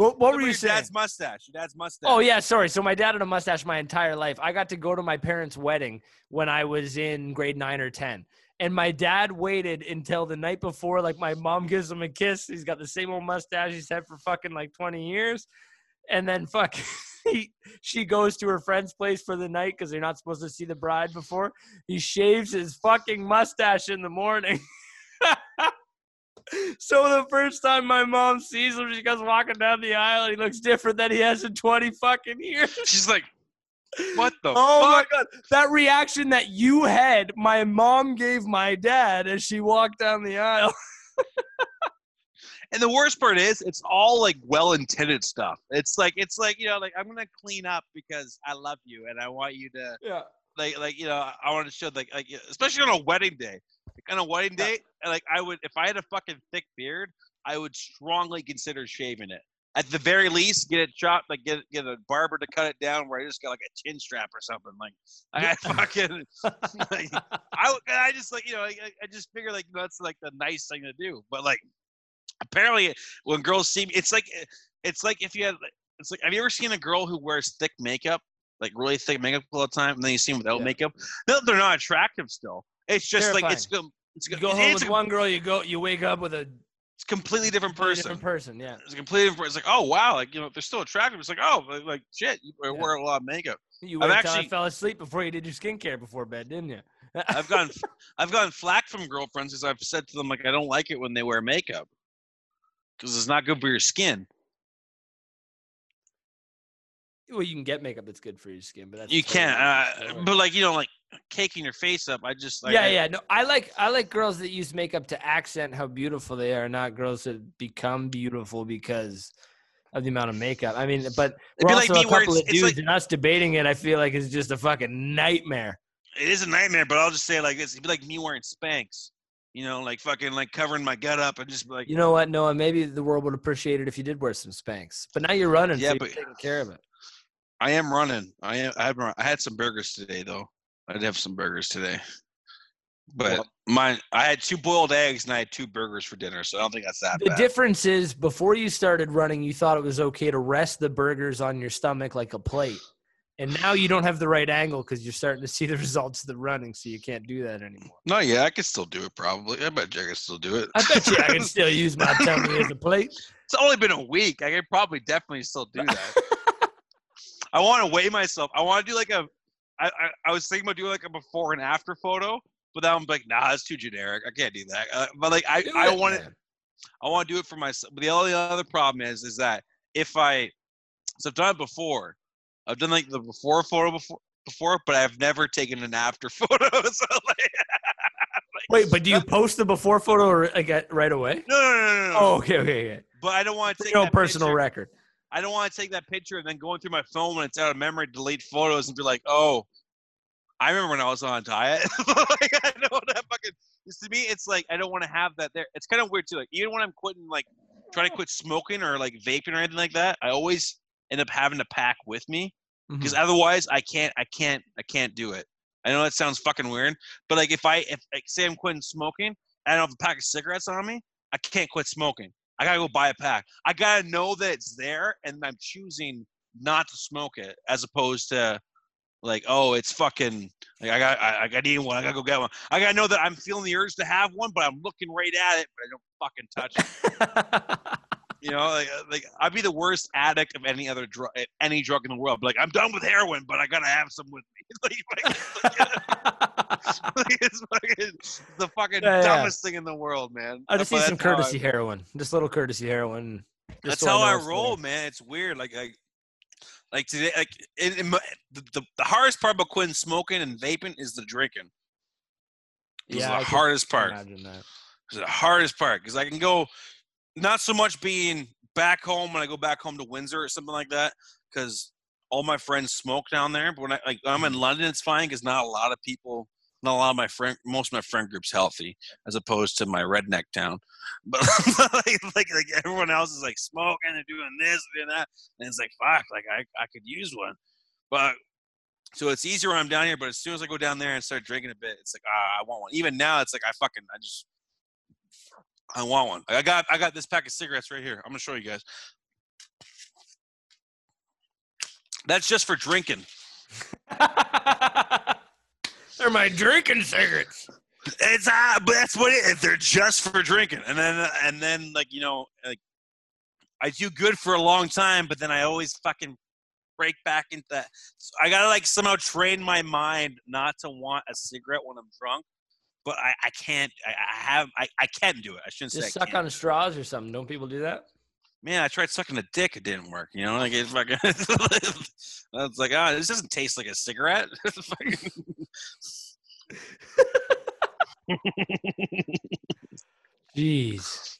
What, what were Your you saying? dad's mustache. Your dad's mustache. Oh yeah, sorry. So my dad had a mustache my entire life. I got to go to my parents' wedding when I was in grade nine or ten. And my dad waited until the night before, like my mom gives him a kiss. He's got the same old mustache he's had for fucking like 20 years. And then fuck he, she goes to her friend's place for the night because they're not supposed to see the bride before. He shaves his fucking mustache in the morning. so the first time my mom sees him, she goes walking down the aisle and he looks different than he has in 20 fucking years. She's like, "What the Oh my god. That reaction that you had, my mom gave my dad as she walked down the aisle. And the worst part is, it's all like well-intended stuff. It's like it's like you know, like I'm gonna clean up because I love you and I want you to Yeah. like like you know I want to show like like especially on a wedding day. Like on a wedding Yeah. day, like I would if I had a fucking thick beard, I would strongly consider shaving it. At the very least, get it chopped, like get get a barber to cut it down where I just got like a chin strap or something. Like I fucking like, I I just like you know I- I just figure like that's like the nice thing to do. But like apparently when girls see me, it's like it's like if you had it's like have you ever seen a girl who wears thick makeup? Like really thick makeup all the time, and then you see them without Yeah. makeup. No, they're not attractive still. It's just like it's it's, You go it's, home it's with a, one girl, you go you wake up with a it's completely different person. different person, yeah. It's a completely different. It's like oh wow, like you know they're still attractive. It's like oh like, shit, you wear Yeah. a lot of makeup. You I've waited till I actually- fell asleep before you did your skincare before bed, didn't you? I've gotten I've gotten flack from girlfriends because I've said to them like I don't like it when they wear makeup because it's not good for your skin. well, you can get makeup that's good for your skin, but that's You can't, uh, but like you know, like caking your face up. I just like, yeah, I- yeah. No, I like I like girls that use makeup to accent how beautiful they are, not girls that become beautiful because of the amount of makeup. I mean, but we're be like a couple it's- of dudes, like- and us debating it. I feel like it's just a fucking nightmare. It is a nightmare, but I'll just say like this: it'd be like me wearing Spanx. You know, like fucking like covering my gut up and just be like, You know what, Noah? Maybe the world would appreciate it if you did wear some Spanx. But now you're running, Yeah, so you're but- taking care of it. I am running. I am. I, had, I had some burgers today, though. I did have some burgers today, but Well- mine. I had two boiled eggs and I had two burgers for dinner, so I don't think that's that The bad. difference is before you started running, you thought it was okay to rest the burgers on your stomach like a plate. And now you don't have the right angle because you're starting to see the results of the running, so you can't do that anymore. no, yeah, I could still do it. Probably. I bet you I could still do it. I bet you I can still use my tummy as a plate. It's only been a week. I could probably definitely still do that. I want to weigh myself. I want to do like a. I, I I was thinking about doing like a before and after photo, but then I'm like, nah, that's too generic. I can't do that. Uh, but like, I Do I it, want to. I want to do it for myself. But the only other problem is, is that if I, so I've done it before. I've done like the before photo before, before, but I've never taken an after photo. so like, Wait, but do you post the before photo or, like, right away? no, no, no, no, no. Oh, okay, okay, okay. But I don't want to take your own personal picture. record. I don't want to take that picture and then going through my phone when it's out of memory, delete photos and be like, oh, I remember when I was on a diet. like, I know that fucking. To me, it's like I don't want to have that there. It's kind of weird too. Like even when I'm quitting, like trying to quit smoking or like vaping or anything like that, I always end up having to pack with me because Mhm. otherwise I can't, I can't, I can't do it. I know that sounds fucking weird, but like if I, if like say I'm quitting smoking, and I don't have a pack of cigarettes on me, I can't quit smoking. I gotta go buy a pack. I gotta know that it's there, and I'm choosing not to smoke it, as opposed to like, oh, it's fucking. Like I got, I, I got need one. I gotta go get one. I gotta know that I'm feeling the urge to have one, but I'm looking right at it, but I don't fucking touch it. You know, like, uh, like I'd be the worst addict of any other drug, any drug in the world. But like, I'm done with heroin, but I gotta have some with me. like, like, like, it's fucking the fucking Yeah, yeah. dumbest thing in the world, man. I just But need some how I- courtesy heroin. Just a little courtesy heroin. just That's so how I it's roll, man. It's weird. Like, like, like today, like in, in my, the, the the hardest part about quitting smoking and vaping is the drinking. It was Yeah, the I hardest part. Imagine that. It's the hardest part because I can go, not so much being back home when I go back home to Windsor or something like that, because all my friends smoke down there. But when I like I'm in London, it's fine because not a lot of people, not a lot of my friend, most of my friend group's healthy as opposed to my redneck town. But like, like like everyone else is like smoking and doing this and doing that, and it's like fuck, like I I could use one, but. So it's easier when I'm down here, but as soon as I go down there and start drinking a bit, it's like ah, I want one. Even now, it's like I fucking I just I want one. I got I got this pack of cigarettes right here. I'm gonna show you guys. That's just for drinking. They're my drinking cigarettes. It's uh, but that's what it is. They're just for drinking, and then and then like you know like I do good for a long time, but then I always fucking break back into that. So I gotta like somehow train my mind not to want a cigarette when I'm drunk. But I, I can't. I, I have. I, I can't do it. I shouldn't Just say. Suck on straws or something. Don't people do that? man, I tried sucking a dick, it didn't work. You know, like it's fucking. I was like, ah, this doesn't taste like a cigarette. Jeez.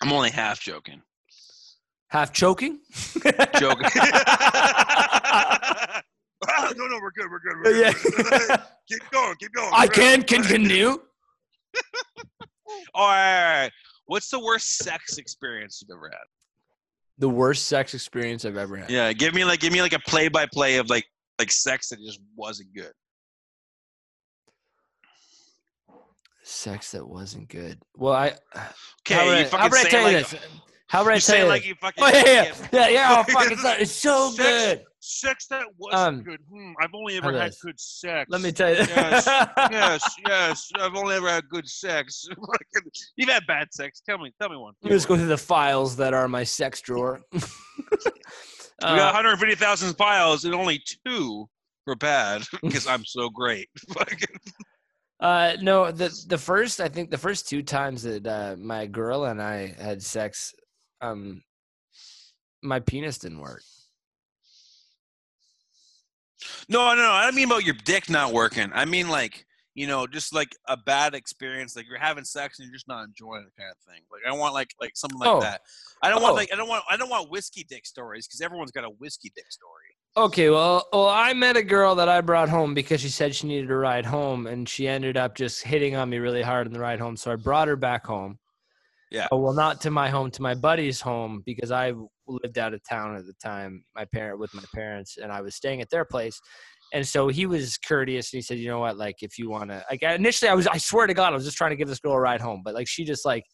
I'm only half joking. Half choking? Joking. Ah, no, no, we're good. We're good. We're good. yeah. keep going. Keep going. I can continue. All right, all right. What's the worst sex experience you've ever had? The worst sex experience I've ever had. Yeah, give me like, give me like a play by play of like, like sex that just wasn't good. Sex that wasn't good. Well, I. Okay, how would you I, how would I tell you this? How would I tell say you like you fucking. Oh yeah, yeah, yeah, yeah. Oh fuck, it's, not, it's so good. Sex that wasn't Um, good. Hmm, I've only ever had good sex. Let me tell you. Yes, yes, yes. I've only ever had good sex. You've had bad sex. Tell me, tell me one. Let me just go through the files that are my sex drawer. we Uh, got 150,000 files and only two were bad because I'm so great. Uh, no, the the first I think the first two times that uh, my girl and I had sex, um, my penis didn't work. No, no, no. I don't mean about your dick not working. I mean like you know, just like a bad experience. Like you're having sex and you're just not enjoying it, kind of thing. Like I want like like something like Oh. that. I don't want Oh. like I don't want I don't want whiskey dick stories because everyone's got a whiskey dick story. Okay, well, well, I met a girl that I brought home because she said she needed a ride home, and she ended up just hitting on me really hard on the ride home. So I brought her back home. Yeah. Oh, well, not to my home, to my buddy's home because I lived out of town at the time. My parent with my parents, and I was staying at their place. And so he was courteous, and he said, "You know what? Like, if you want to, like, initially, I was, I swear to God, I was just trying to give this girl a ride home, but like, she just like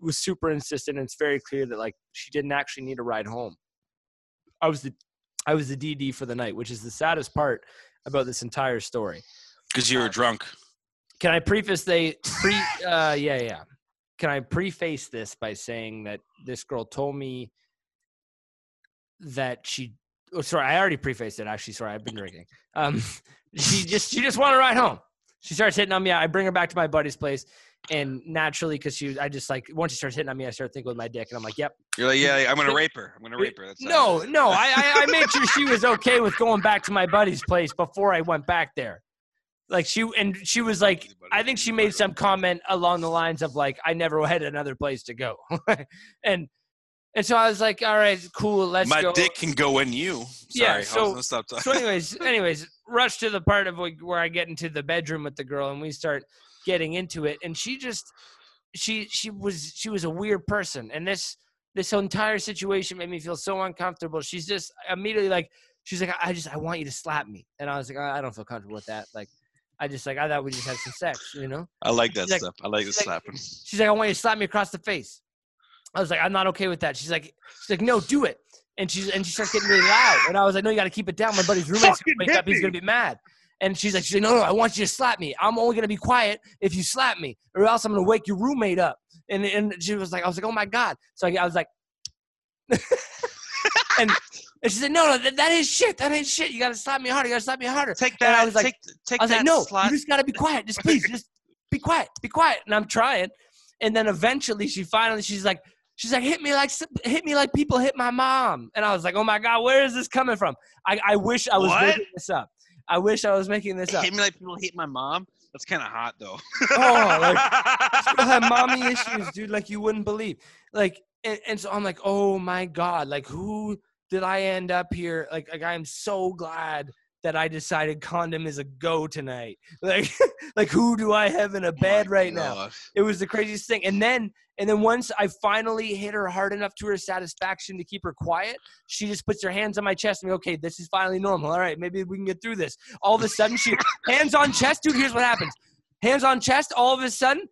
was super insistent, and it's very clear that like she didn't actually need a ride home. I was the I was the DD for the night, which is the saddest part about this entire story. Because you were Uh, drunk. Can I preface they pre uh yeah, yeah. Can I preface this by saying that this girl told me that she oh sorry, I already prefaced it actually, sorry, I've been drinking. Um she just she just wanted to ride home. She starts hitting on me. I bring her back to my buddy's place. And naturally, because she, was, I just like once she starts hitting on me, I start thinking with my dick, and I'm like, "Yep, You're like, yeah, I'm gonna rape her. I'm gonna rape her. That's no, no. I, I, I made sure she was okay with going back to my buddy's place before I went back there. Like she and she was like, I think she made some comment along the lines of like, I never had another place to go, and and so I was like, all right, cool, let's My go. dick can go in you. Sorry, Yeah, I was so- gonna stop talking. so anyways, anyways, rush to the part of where I get into the bedroom with the girl and we start getting into it, and she just she she was she was a weird person, and this this entire situation made me feel so uncomfortable. She's just immediately like she's like I just I want you to slap me, and I was like I don't feel comfortable with that. Like I just like I thought we just had some sex, you know. I like that She's like- stuff. I like the like- slapping. She's like I want you to slap me across the face. I was like I'm not okay with that. She's like she's like no do it. And she's and she starts getting really loud, and I was like, "No, you got to keep it down. My buddy's roommate's gonna wake up. He's gonna be mad." And she's like, "She's like, no, no, I want you to slap me. I'm only gonna be quiet if you slap me, or else I'm gonna wake your roommate up." And and she was like, "I was like, oh my god." So I, I was like, and and she said, "No, no, that, that is shit. That ain't shit. You gotta slap me harder. You gotta slap me harder." Take And I that. was like- take take I was that like, "No, slut. you just gotta be quiet. Just please, just be quiet, be quiet." And I'm trying, and then eventually she finally she's like. She's like, hit me like hit me like people hit my mom, and I was like, oh my god, where is this coming from? I, I wish I was What? making this up. I wish I was making this up. Hit me like people hit my mom. That's kind of hot though. Oh, like, Still have mommy issues, dude, like you wouldn't believe. Like, and, and so I'm like, oh my god, like who did I end up here? Like, like I'm so glad that I decided condom is a go tonight. Like, like who do I have in a oh bed My right now? It was the craziest thing. And then, and then once I finally hit her hard enough to her satisfaction to keep her quiet, she just puts her hands on my chest and me, okay, this is finally normal. All right, maybe we can get through this. All of a sudden, she hands on chest, dude. Here's what happens: hands on chest. All of a sudden,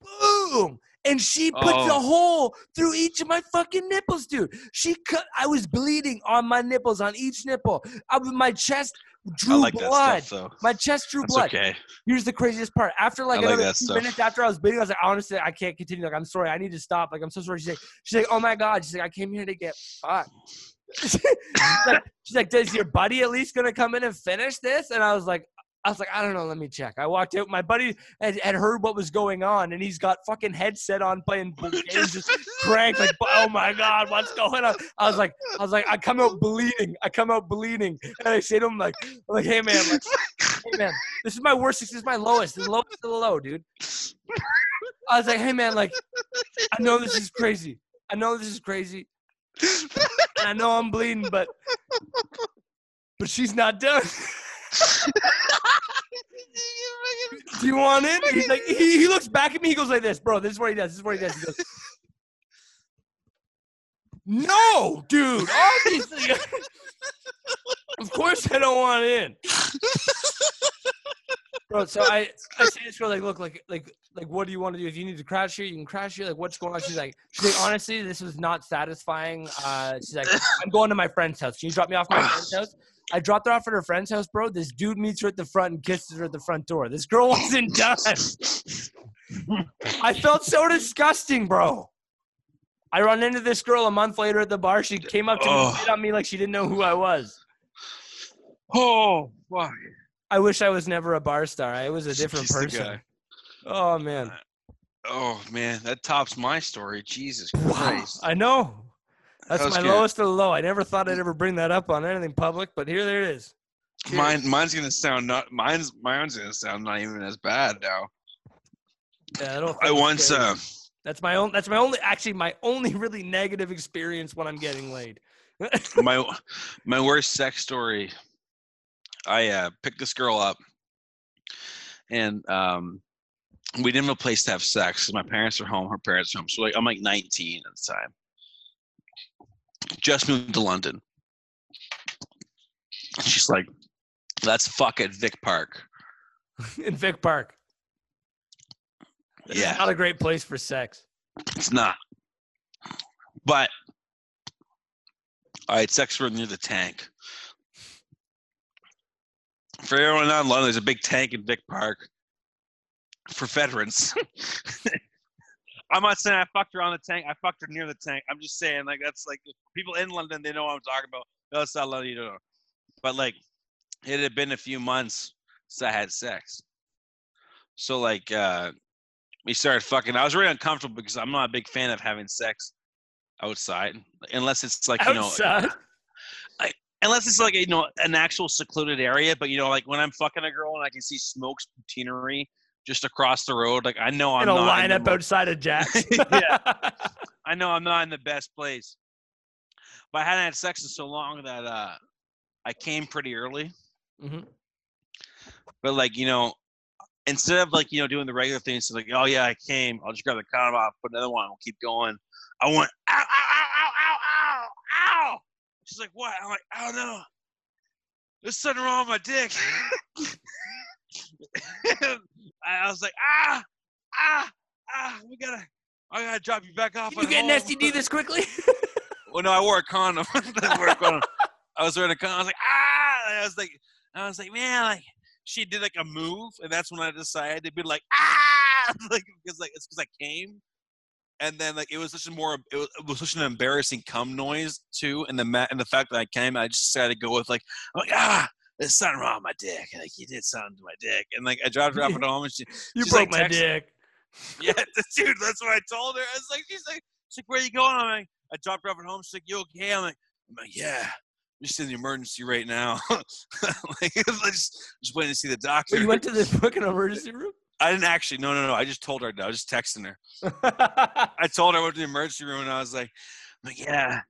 boom. And she puts a Oh. hole through each of my fucking nipples, dude. She cut. I was bleeding on my nipples, on each nipple. I, my chest drew like blood. that stuff. My chest drew That's blood. okay. Here's the craziest part. After like I another two stuff. minutes after I was bleeding, I was like, honestly, I can't continue. Like, I'm sorry, I need to stop. Like, I'm so sorry. She's like, she's like, oh my god. She's like, I came here to get fucked. she's, like, she's like, does your buddy at least gonna come in and finish this? And I was like, I was like, I don't know. Let me check. I walked out. My buddy had, had heard what was going on, and he's got fucking headset on, playing games, just cranked. Like, oh my god, what's going on? I was like, I was like, I come out bleeding. I come out bleeding, and I say to him like, I'm like, hey man, like, hey man, this is my worst. This is my lowest. The lowest of the low, dude. I was like, hey man, like, I know this is crazy. I know this is crazy. And I know I'm bleeding, but but she's not done. Do you want in? He's like, he, he looks back at me. He goes like this, bro. This is what he does. This is what he does. He goes, no, dude. Obviously, of course I don't want in. Bro, so I, I say this girl like, look, like, like, like, what do you want to do? If you need to crash here, you can crash here. Like, what's going on? She's like, she's like, honestly, this was not satisfying. Uh, she's like, I'm going to my friend's house. Can you drop me off my friend's house? I dropped her off at her friend's house, bro. This dude meets her at the front and kisses her at the front door. This girl wasn't done. I felt so disgusting, bro. I run into this girl a month later at the bar. She came up to me, Oh. and spit on me like she didn't know who I was. Oh, fuck. I wish I was never a bar star. I was a different the person. Oh man, uh, Oh man, that tops my story. Jesus wow. Christ. I know. That's That my good. lowest of the low. I never thought I'd ever bring that up on anything public, but here there it is. Mine, mine's gonna sound not. Mine's, mine's gonna sound not even as bad now. Yeah, I, don't I once, uh, That's my own. That's my only. Actually, my only really negative experience when I'm getting laid. my, my worst sex story. I uh, picked this girl up, and um, we didn't have a place to have sex. 'cause My parents are home. Her parents are home. So like, I'm like 19 at the time. Just moved to London. She's like, "Let's fuck at Vic Park." in Vic Park. It's Yeah. not a great place for sex. It's not. But I had sex with near the tank. For everyone not in London, there's a big tank in Vic Park for veterans. I'm not saying I fucked her on the tank. I fucked her near the tank. I'm just saying, like, that's like people in London, they know what I'm talking about. It's not London, you don't know. But like, it had been a few months since I had sex. So like, uh, we started fucking. I was really uncomfortable because I'm not a big fan of having sex outside, unless it's like you know, Outside. unless it's like you know an actual secluded area. But you know, like when I'm fucking a girl and I can see Smoke's Poutinerie just across the road, like I know I'm in a not lineup outside of Jack's. Yeah. I know I'm not in the best place. But I hadn't had sex in so long that uh, I came pretty early. Mhm. But like you know, instead of like you know doing the regular things, like oh yeah I came, I'll just grab the condom off, put another one, we'll keep going. I went ow ow ow ow ow ow ow. She's like what? I'm like oh no, there's something wrong with my dick. I was like ah ah ah we gotta I gotta drop you back off. Can you get an. STD this quickly? Well, no, I wore a condom. I, wore a condom. I was wearing a condom. I was like, ah! And I was like, I was like, man, like she did like a move, and that's when I decided to be like, ah! Like because like it's because I came, and then like it was such a more it was, it was such an embarrassing cum noise too, and the and the fact that I came, I just decided to go with like, I'm like ah. There's something wrong with my dick. Like you did something to my dick, and like I dropped her off at home, and she, you broke like my dick. yeah, dude, that's what I told her. I was like, she's like, she's like, where are you going? I'm like, I dropped her off at home. She's like, you okay? I'm like, I'm like, yeah. just in the emergency right now. like, just, just waiting to see the doctor. Wait, you went to the fucking emergency room? I didn't actually. No, no, no. I just told her. I was just texting her. I told her I went to the emergency room and I was like, I'm like yeah.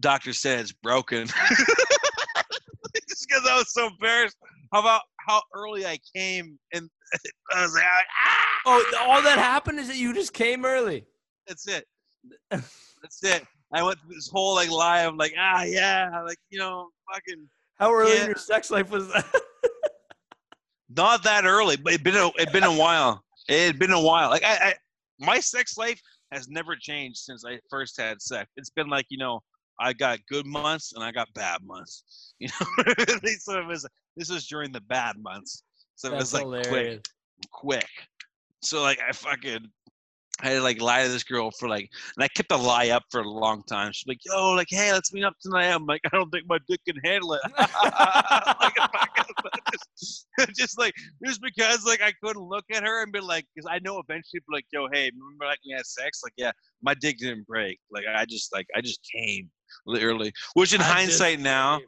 Doctor said it's broken. Because I was so embarrassed. How about how early I came and I was like, ah! oh, all that happened is that you just came early. That's it. That's it. I went through this whole like lie of like, ah, yeah, like you know, fucking. How early Yeah. in your sex life was that? Not that early, but it'd been a, it'd been a while. It had been a while. Like I, I, my sex life has never changed since I first had sex. It's been like you know, I got good months and I got bad months. You know, so it was this was during the bad months. So it was like quick, hilarious. quick. So like I fucking I had to like lie to this girl for like and I kept the lie up for a long time. She's like, yo, like, hey, let's meet up tonight. I'm like, I don't think my dick can handle it. like, just, just like just because like I couldn't look at her and be like, because I know eventually be like, yo, hey, remember like we had sex? Like, yeah, my dick didn't break. Like I just like I just came literally. Which in I hindsight now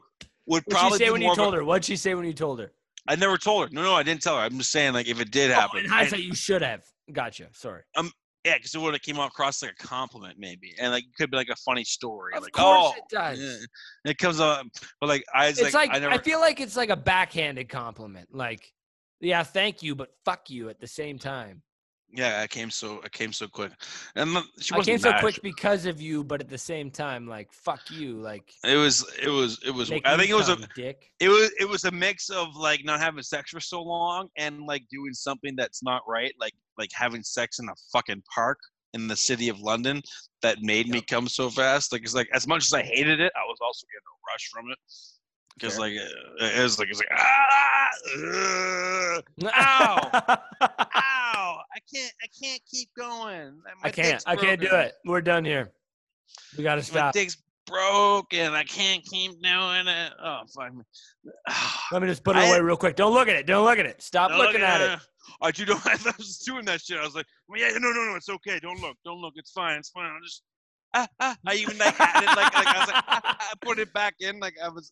would What'd probably she say when you of a- told her? What'd she say when you told her? I never told her. No, no, I didn't tell her. I'm just saying, like, if it did Oh, happen, in I- hindsight, you should have. Gotcha. Sorry. Um, yeah, because it would have came across like a compliment, maybe, and like it could be like a funny story. Of like, course oh, it does. yeah. it comes up, but like I It's like, I I, never. feel like it's like a backhanded compliment. Like, yeah, thank you, but fuck you at the same time. Yeah, I came so I came so quick, and she I came so mad. quick because of you, but at the same time, like, fuck you. Like, It was it was it was. I think it was a dick. it was it was a mix of like not having sex for so long and like doing something that's not right, like like having sex in a fucking park in the city of London that made me come so fast. Like it's like as much as I hated it, I was also getting a rush from it because like it, was like it's like ah, ugh, Ow! I can't I can't keep going. My I can't. I can't do it. We're done here. We got to stop. My dick's broken. I can't keep doing it. Oh fuck me. Let me just put it I- away real quick. Don't look at it. Don't look at it. Stop looking at it. I do know. I was doing that shit. I was like, well, yeah, no, no, no, it's okay. Don't look. Don't look. It's fine. It's fine. I'll just. Ah, ah. I even like added like, like I was like ah, I put it back in like I was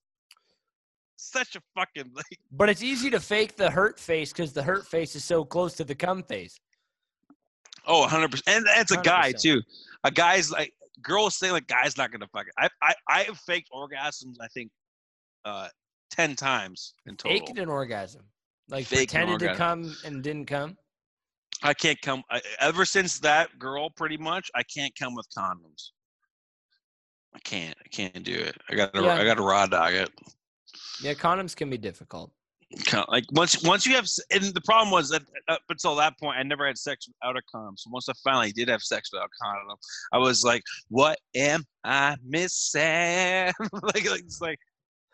such a fucking like But it's easy to fake the hurt face because the hurt face is so close to the cum face. Oh 100 percent and it's a guy 100%. too. A guy's like girls say like guys not gonna fuck it. I I I have faked orgasms I think uh ten times in total. Faked an orgasm. Like Faked pretended to come and didn't come. I can't come. I, ever since that girl, pretty much, I can't come with condoms. I can't. I can't do it. I got. to Yeah. I got to raw dog it. Yeah, condoms can be difficult. Like once, once you have, and the problem was that uh, up until that point, I never had sex without a condom. So once I finally did have sex without a condom, I was like, "What am I missing?" like, like, it's like,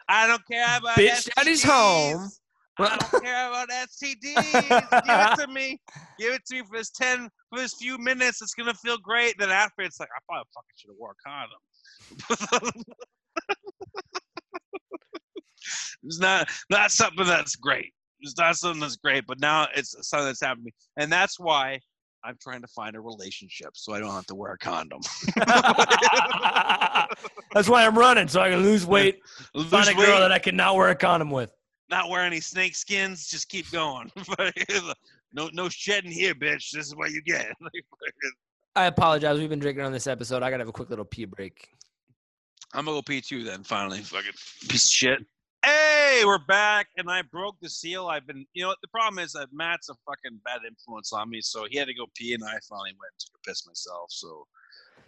I don't care about Bitch daddy's home. STDs. I don't care about STDs. Give it to me. Give it to me for this ten for this few minutes. It's gonna feel great. Then after, it's like I probably fucking should have wore a condom. it's not not something that's great. It's not something that's great. But now it's something that's happened to me, and that's why I'm trying to find a relationship so I don't have to wear a condom. That's why I'm running so I can lose weight. Lose Find a girl weight, that I can not wear a condom with. not wear any snake skins. Just keep going. no no shedding here, bitch. This is what you get. I apologize. We've been drinking on this episode. I gotta have a quick little pee break. I'm gonna go pee too then. Finally, fucking piece of shit. Hey, we're back, and I broke the seal. I've been, you know, the problem is that Matt's a fucking bad influence on me, so he had to go pee, and I finally went and took a piss myself. So,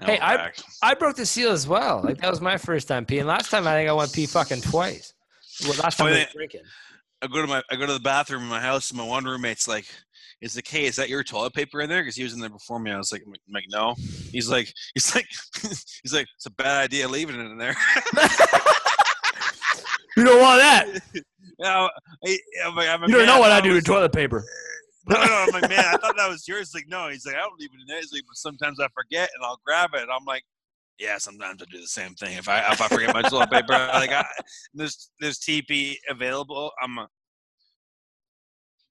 Hey, I- back. I broke the seal as well. Like that was my first time peeing. Last time I think I went pee fucking twice. Well, last time I was Funny- drinking. I go to my, I go to the bathroom in my house, and my one roommate's like, "Is like, hey, is that your toilet paper in there?" Because he was in there before me. I was like, I'm like, no. He's like, he's like, he's like, it's a bad idea leaving it in there. You don't want that. I, I'm like, I'm You don't "Man, know what I thought do it to toilet paper. Uh, no, no, I'm like, man, I thought that was yours. Like, no, he's like, I don't leave it in there. He's like, but sometimes I forget and I'll grab it. I'm like, yeah, sometimes I do the same thing. If I if I forget my toilet paper, like, I, there's there's TP available. I'm a,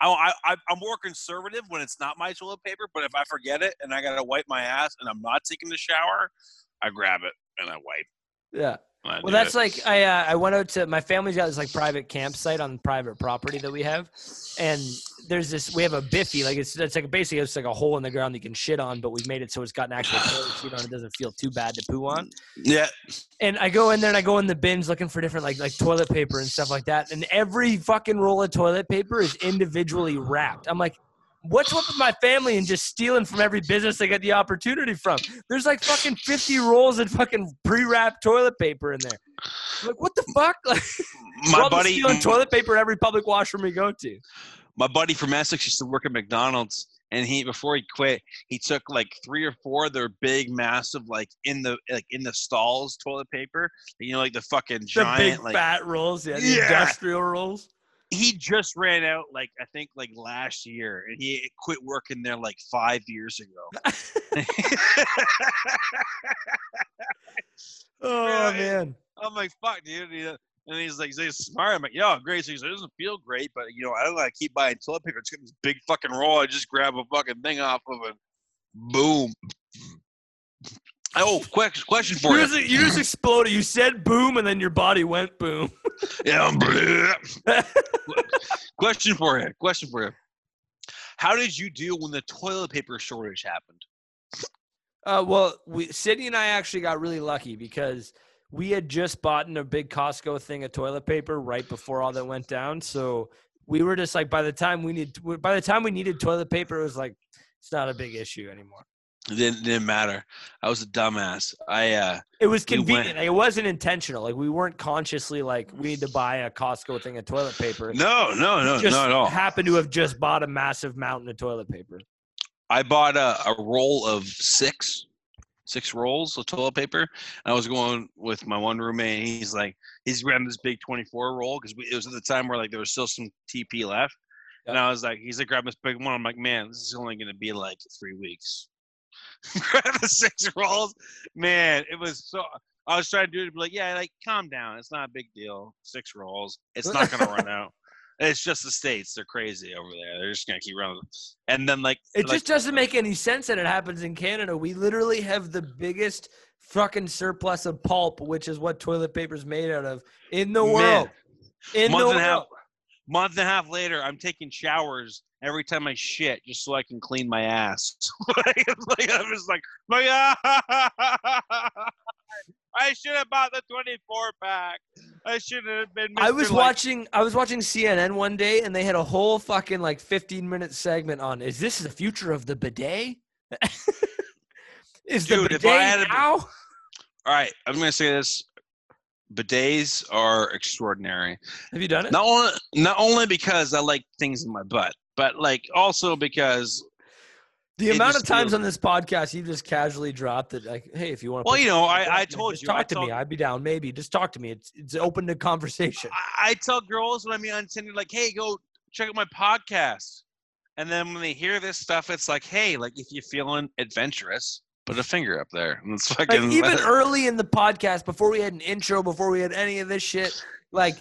I, I, I'm more conservative when it's not my toilet paper, but if I forget it and I gotta wipe my ass and I'm not taking the shower, I grab it and I wipe. Yeah. Well, that's like I uh, I went out to my family's got this like private campsite on private property that we have, and there's this we have a biffy like it's it's like basically it's like a hole in the ground you can shit on, but we've made it so it's got an actual toilet seat on. It doesn't feel too bad to poo on. yeah. And I go in there and I go in the bins looking for different like like toilet paper and stuff like that, and every fucking roll of toilet paper is individually wrapped. I'm like. What's up with my family and just stealing from every business they get the opportunity from? There's like fucking 50 rolls of fucking pre-wrapped toilet paper in there. I'm like, what the fuck? Like, My buddy, stealing toilet paper every public washroom we go to. my buddy from Essex used to work at McDonald's, and he before he quit, he took like three or four of their big, massive, like in the like in the stalls toilet paper. You know, like the fucking The giant, big like fat rolls, yeah, the Yeah. industrial rolls. He just ran out like I think like last year, and he quit working there like five years ago. Oh man, I'm like, fuck, dude. And he's like, he's smart. I'm like, yo, great. So he's like, it doesn't feel great, but you know, I don't gotta keep buying toilet paper. It's got this big fucking roll. I just grab a fucking thing off of it. Boom. Oh, question, question for you you. just, you just exploded. You said boom, and then your body went boom. Yeah. question for you. Question for you. How did you do when the toilet paper shortage happened? Uh, well, we Sydney and I actually got really lucky because we had just bought in a big Costco thing of toilet paper right before all that went down. So we were just like, by the time we need, by the time we needed toilet paper, it was like it's not a big issue anymore. It didn't, didn't matter. I was a dumbass. I uh It was convenient. Like, it wasn't intentional. Like we weren't consciously like we need to buy a Costco thing of toilet paper. no, no, no, just not at all. happened to have just bought a massive mountain of toilet paper. I bought a, a roll of six, six rolls of toilet paper. And I was going with my one roommate. And he's like, he's grabbing this big 24 roll because it was at the time where like there was still some TP left. And I was like, he's like, grab this big one. I'm like, man, this is only going to be like three weeks. Grab the six rolls. Man, it was so. I was trying to do it, to be like, yeah, like calm down. It's not a big deal. Six rolls. It's not going to run out. It's just the states. They're crazy over there. They're just gonna keep running. And then like It like, just doesn't make any sense that it happens in Canada. We literally have the biggest fucking surplus of pulp, which is what toilet paper is made out of, in the Man. world. In month the and a half world. Month and a half later, I'm taking showers every time I shit just so I can clean my ass. like, like, I'm just like, like I should have bought the 24 pack. I should have been. I was like- watching I was watching CNN one day and they had a whole fucking like 15 minute segment on is this the future of the bidet? is the Dude, if bidet I had a- now? All right, I'm gonna say this. Bidets are extraordinary. Have you done it? Not only not only because I like things in my butt, but like also because The amount of times feels- on this podcast you just casually dropped it, like, hey, if you want. To Well, you know, I, I told just you, talk I to told, me. I'd be down. Maybe just talk to me. It's it's open to conversation. I, I tell girls when I meet on Tinder, like, hey, go check out my podcast. And then when they hear this stuff, it's like, hey, like if you're feeling adventurous, put a finger up there. And it's Like even early in the podcast, before we had an intro, before we had any of this shit, like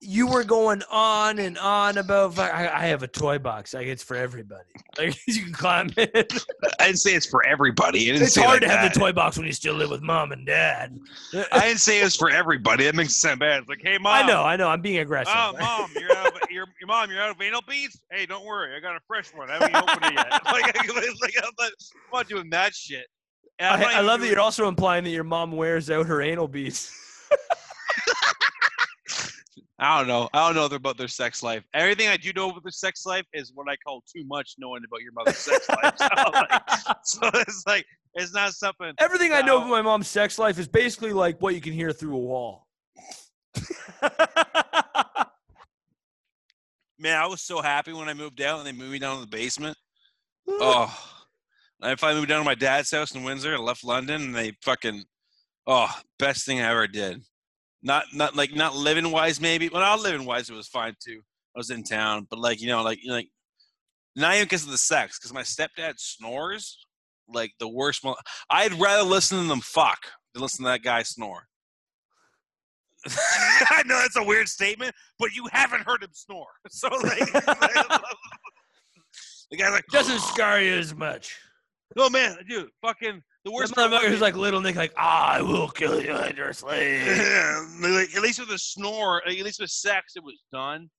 you were going on and on about. I, I have a toy box. Like it's for everybody. Like you can climb it. I didn't say it's for everybody. I didn't It's say hard like to have the toy box when you still live with mom and dad. I didn't say it's for everybody. That makes it sound bad. It's like, hey, mom. I know, I know. I'm being aggressive. Oh, mom, you're out. Of, your your mom, you're out of anal beads. Hey, don't worry, I got a fresh one. I haven't opened it yet. Like, like I'm, not, I'm not doing that shit. I, I love that you're also implying that your mom wears out her anal beads. I don't know. I don't know about their sex life. Everything I do know about their sex life is what I call too much knowing about your mother's sex life. So, like, so it's like it's not something. Everything I know about my mom's sex life is basically like what you can hear through a wall. Man, I was so happy when I moved out and they moved me down to the basement. Oh, I finally moved down to my dad's house in Windsor. I left London and they fucking, oh, best thing I ever did. Not not like not living wise maybe. Well, not living wise it was fine too. I was in town, but like you know like you like not even because of the sex. Because my stepdad snores like the worst. Mo- I'd rather listen to them fuck than listen to that guy snore. I know that's a weird statement, but you haven't heard him snore. So like, the guy's like, Doesn't scar you as much. Oh man, dude, fucking the worst. was- motherfucker's like little Nick, like ah, I will kill you sleep. like, at least with a snore, like, at least with sex, it was done.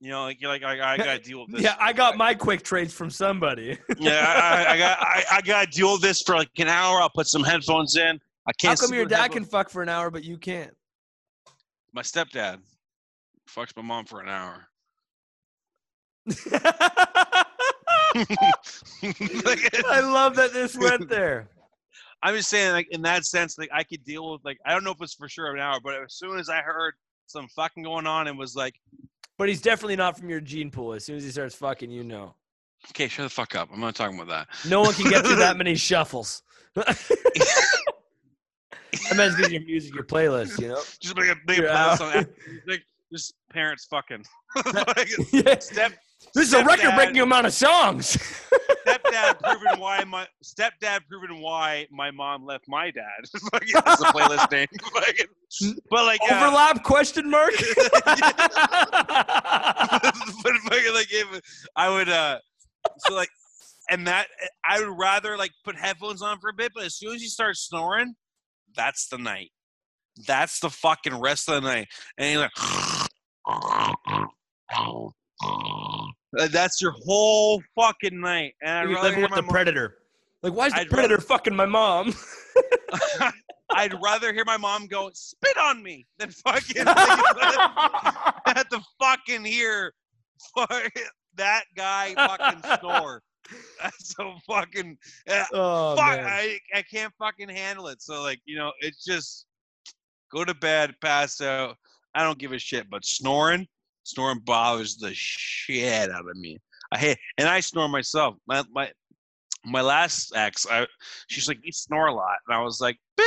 You know, like you're like I, I gotta deal with this. Yeah, I got my quick trades from somebody. Yeah, I, I, I got I, I gotta deal with this for like an hour. I'll put some headphones in. I can't. How come your dad headphones. can fuck for an hour but you can't? My stepdad fucks my mom for an hour. I love that this went there. I'm just saying, like in that sense, like I could deal with like I don't know if it's for sure an hour, but as soon as I heard some fucking going on, it was like, But he's definitely not from your gene pool. As soon as he starts fucking, you know. okay, shut the fuck up. I'm not talking about that. No one can get through that many shuffles. I meant because your music, your playlist, you know. Just make a big playlist out. on Apple Music, just parents fucking. Like, Yeah. Step This is a record-breaking amount of songs. Stepdad proven why my stepdad proving why my mom left my dad. like, yeah, that's the playlist name. Like, but like uh, Overlap? Question mark. but fucking like if I would uh so like and that I would rather like put headphones on for a bit, but as soon as you start snoring, that's the night. That's the fucking rest of the night. And you're like Uh, that's your whole fucking night. And I'd You're rather living with the mom- predator. Like, why is the I'd predator fucking my mom? I'd rather hear my mom go spit on me than fucking have to fucking hear that guy fucking snore. That's so fucking uh, oh fuck. man. I I can't fucking handle it. So like you know, it's just go to bed, pass out. I don't give a shit. But snoring, snoring bothers the shit out of me. I hate, and I snore myself. My my my last ex, I she's like, you snore a lot, and I was like, bitch.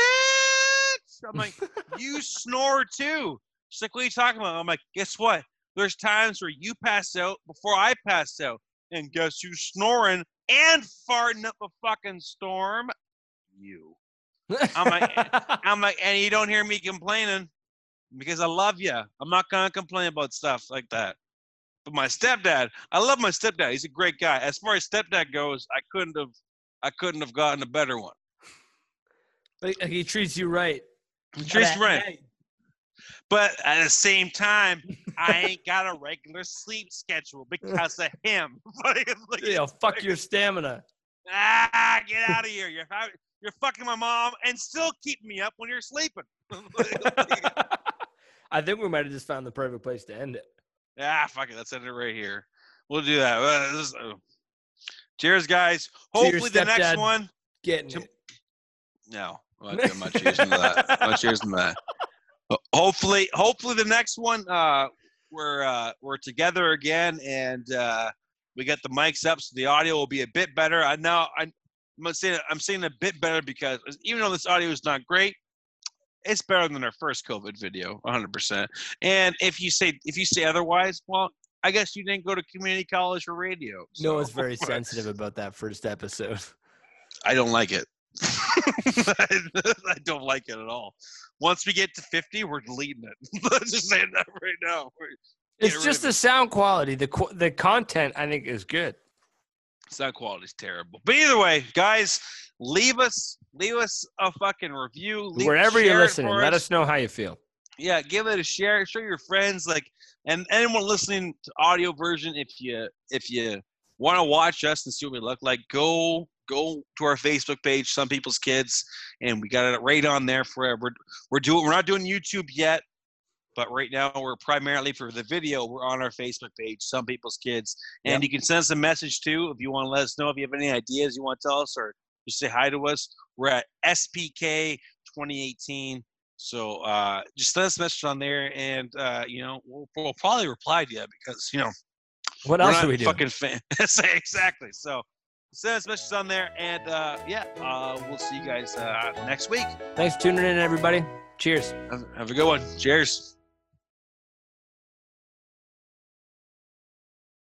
I'm like, you snore too. She's like, what are you talking about? I'm like, guess what? There's times where you pass out before I pass out, and guess who's snoring and farting up a fucking storm? You. I'm like, I'm like, and you don't hear me complaining because I love you. I'm not gonna complain about stuff like that. But my stepdad, I love my stepdad. He's a great guy. As far as stepdad goes, I couldn't have, I couldn't have gotten a better one. Like, he treats you right. He treats Gotta- right. But at the same time, I ain't got a regular sleep schedule because of him. Like, like, You know, fuck your stamina. ah, get out of here! You're you're fucking my mom and still keeping me up when you're sleeping. I think we might have just found the perfect place to end it. Ah, fuck it. Let's end it right here. We'll do that. Uh, this uh, cheers, guys. Hopefully, the next one. Getting To- it. No, I'm not, I'm not cheersing to that. Cheersing to that. Hopefully, hopefully the next one uh, we're uh, we're together again and uh, we got the mics up, so the audio will be a bit better. I know I, I'm saying I'm saying a bit better because even though this audio is not great, it's better than our first COVID video, 100. percent And if you say if you say otherwise, well, I guess you didn't go to community college or radio. No one's very sensitive about that first episode. I don't like it. I don't like it at all. Once we get to 50, we're deleting it. Let's just say that right now. It's just the sound quality. The qu- the content I think is good. sound quality's terrible. But either way, guys, leave us leave us a fucking review. Leave, Wherever you're listening, let us know how you feel. yeah, give it a share. Show your friends, like, and anyone listening to audio version. If you if you want to watch us and see what we look like, go go to our Facebook page, Some People's Kids, and we got it right on there for we're we're doing we're not doing YouTube yet, but right now we're primarily for the video. We're on our Facebook page, Some People's Kids, and Yep. you can send us a message too if you want to let us know if you have any ideas you want to tell us or just say hi to us. We're at SPK 2018. So uh, just send us a message on there, and uh, you know we'll, we'll probably reply to you because you know What we're else not do we do? fucking fan. Say exactly. So send us messages on there, and uh, yeah, uh, we'll see you guys uh, next week. Thanks for tuning in, everybody. Cheers. Have, have a good one. Cheers.